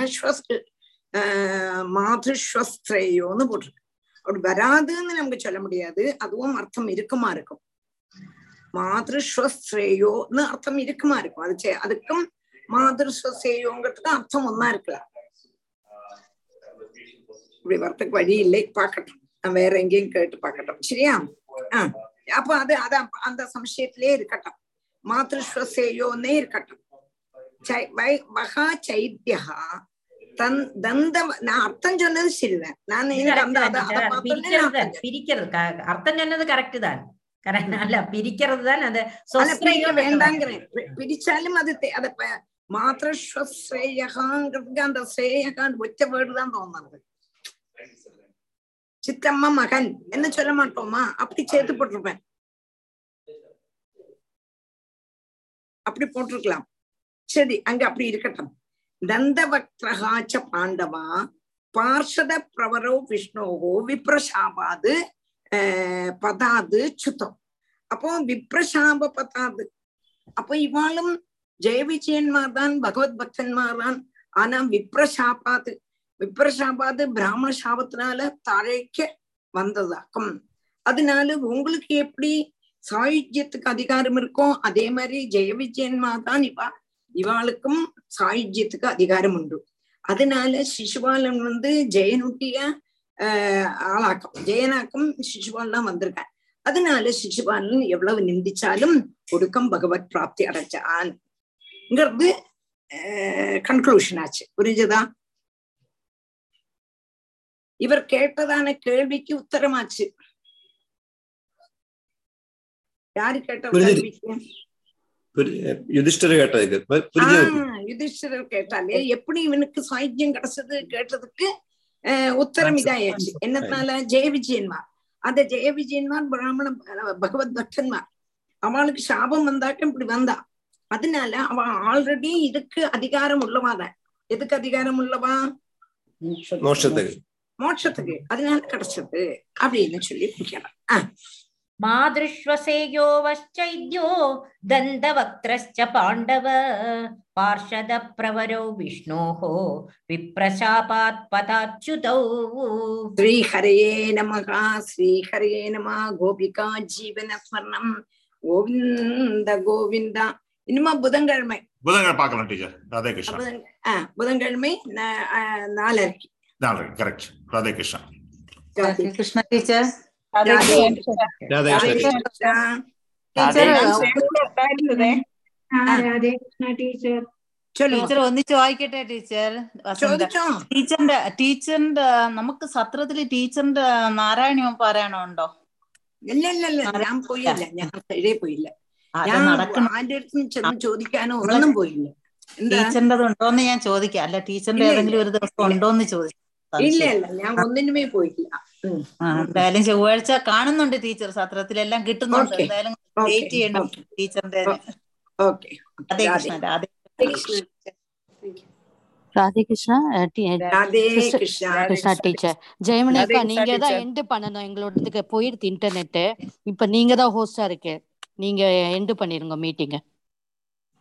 மாதுஸ்வஸ்திரேயோன்னு போட்டிருக்கு அப்படி வராதுன்னு நமக்கு சொல்ல முடியாது அதுவும் அர்த்தம் இருக்குமா இருக்கும் மாதஸ்வஸ்திரேயோன்னு அர்த்தம் இருக்குமா இருக்கும் அது அதுக்கும் மாதஸ்வசேயோங்கிறதுக்கு அர்த்தம் ஒன்னா இருக்கலாம் இப்படி வரத்துக்கு வழி இல்லை பார்க்கட்டும் வேற எங்கேயும் கேட்டு பார்க்கட்டும் சரியா ஆஹ் അപ്പൊ അത് അത് അന്ത സംശയത്തിലേ ഇരിക്കട്ടെ മാതൃശ്വസേയോന്നേ ഇരിക്കട്ടെ மகா சைத்தியா தன் தந்த நான் அர்த்தம் சொன்னது சரிதான் நான் பிரிக்கிறது அர்த்தம் சொன்னது கரெக்ட் தான். அல்ல பிரிக்கிறது தான் அது வேண்டாங்கிறேன். பிரிச்சாலும் அது அத மாத்திரஸ்வஸ்ரேயகாங்கிறதுக்கு ஒற்ற வேர்டு தான் சித்தம்மா மகன். என்ன சொல்ல மாட்டோமா? அப்படி சேர்த்து போட்டிருப்பேன். அப்படி போட்டிருக்கலாம். சரி அங்க அப்படி இருக்கட்டும். தந்தவக்ரகாச்ச பாண்டவா பார்ஷத பிரவரோ விஷ்ணோகோ விப்ரசாபாது பதாது சுத்தம். அப்போ விப்ரசாப பதாது. அப்போ இவாளும் ஜெய விஜயன்மார் தான் பகவத் பக்தன்மார் தான் ஆனா விப்ரசாபாது. விப்ரசாபாது பிராமண சாபத்தினால தழைக்க வந்ததாக்கும் அதனால உங்களுக்கு எப்படி சாயுஜ்யத்துக்கு அதிகாரம் இருக்கும் அதே மாதிரி ஜெய விஜயன்மார் தான் இவா இவாளுக்கும் சாயுஜ்யத்துக்கு அதிகாரம் உண்டு. அதனால சிசுபாலன் வந்து ஜெயனுட்டிய ஆஹ் ஆளாக்கம். ஜெயனாக்கம் சிசுபாலன் வந்திருக்கான் அதனால சிசுபாலன் எவ்வளவு நிந்திச்சாலும் ஒடுக்கம் பகவத் பிராப்தி அடைச்சான்ங்கிறது கன்க்ளூஷன் ஆச்சு. புரிஞ்சதா? இவர் கேட்டதான கேள்விக்கு உத்தரமாச்சு. யாரு கேட்ட யுதிஷ்டர் ஆஹ் யுதிஷ்டிரர் கேட்டாலே எப்படி இவனுக்கு சாயுஜ்யம் கிடைச்சது? கேட்டதுக்கு உத்தரம் இதாயாச்சு என்னத்தினால ஜெய விஜயன்மார் அந்த ஜெய விஜயன்மார் பிராமண பகவத் பக்தன்மார். அவளுக்கு சாபம் வந்தாட்டும் இப்படி வந்தா. அதனால அவ ஆல்ரெடி இதுக்கு அதிகாரம் உள்ளவாதான் எதுக்கு அதிகாரம் உள்ளவா? மோட்சத்துக்கு. மோட்சத்துக்கு அதனால கிடைச்சது அப்படின்னு சொல்லி குடிக்கலாம் மாதுஷ்வசேயோவச்சைத்யோ தந்தவக்திரஸ்ச பாண்டவ பார்ஷத பிரவரோ விஷ்ணோஹோ விப்ரசாபாத் பதாச்சுதௌ ஸ்ரீஹரையே நமகா ஸ்ரீஹரையே நம கோபிகா ஜீவன ஸ்மரணம். கோவிந்த கோவிந்தா. இனிமா புதன்கிழமை. புதன்கிழமை பார்க்கலாம் டீச்சர். ராதே கிருஷ்ணா புதன்கிழமை நாலரைக்கு. നാളെ correct Radhakrishna Radhakrishna teacher teacher ഒന്ന് ടീച്ചർ ടീച്ചറിന്റെ ടീച്ചറിന്റെ നമുക്ക് സത്രത്തിൽ ടീച്ചറിന്റെ നാരായണി പറയണമുണ്ടോ ഇല്ല ഇല്ല ഇല്ല ഞാൻ പോയില്ല. ഞാൻ കഴിയെ പോയില്ല. ഞാൻ ചെന്ന് ചോദിക്കാനോ ഒന്നും പോയില്ല. ടീച്ചറിന്റെ ഉണ്ടോന്ന് ഞാൻ ചോദിക്കാം. അല്ല ടീച്ചറിന്റെ ഏതെങ്കിലും ഒരു ദിവസം ഉണ്ടോന്ന് ചോദിച്ചു ഇല്ല ഇല്ല ഞാൻ ഒന്നിനുമേ പോയില്ല ഉം. ആ, എന്തായാലും ചൊവ്വാഴ്ച കാണുന്നുണ്ട് ടീച്ചർ സത്രത്തിലെല്ലാം കിട്ടുന്നുണ്ട് Okay. എന്തായാലും Okay, വെയിറ്റ് ചെയ്യണം okay. ടീച്ചറിന്റെ ഓക്കെ രാധേ കൃഷ്ണ രാധേ ராதே கிருஷ்ணா அஹ் டி- அஹ் ராதே கிருஷ்ண- கிருஷ்ணா கிருஷ்ணா டீச்சர் ஜெயமணி ராதே அக்கா கிருஷ்ணா நீங்க தான் டீச்சர். எண்டு பண்ணணும் எங்களோடதுக்கு போயிடுது இன்டர்நெட் இப்ப நீங்க தான் ஹோஸ்டா இருக்கு நீங்க எண்டு பண்ணிருங்க மீட்டிங்க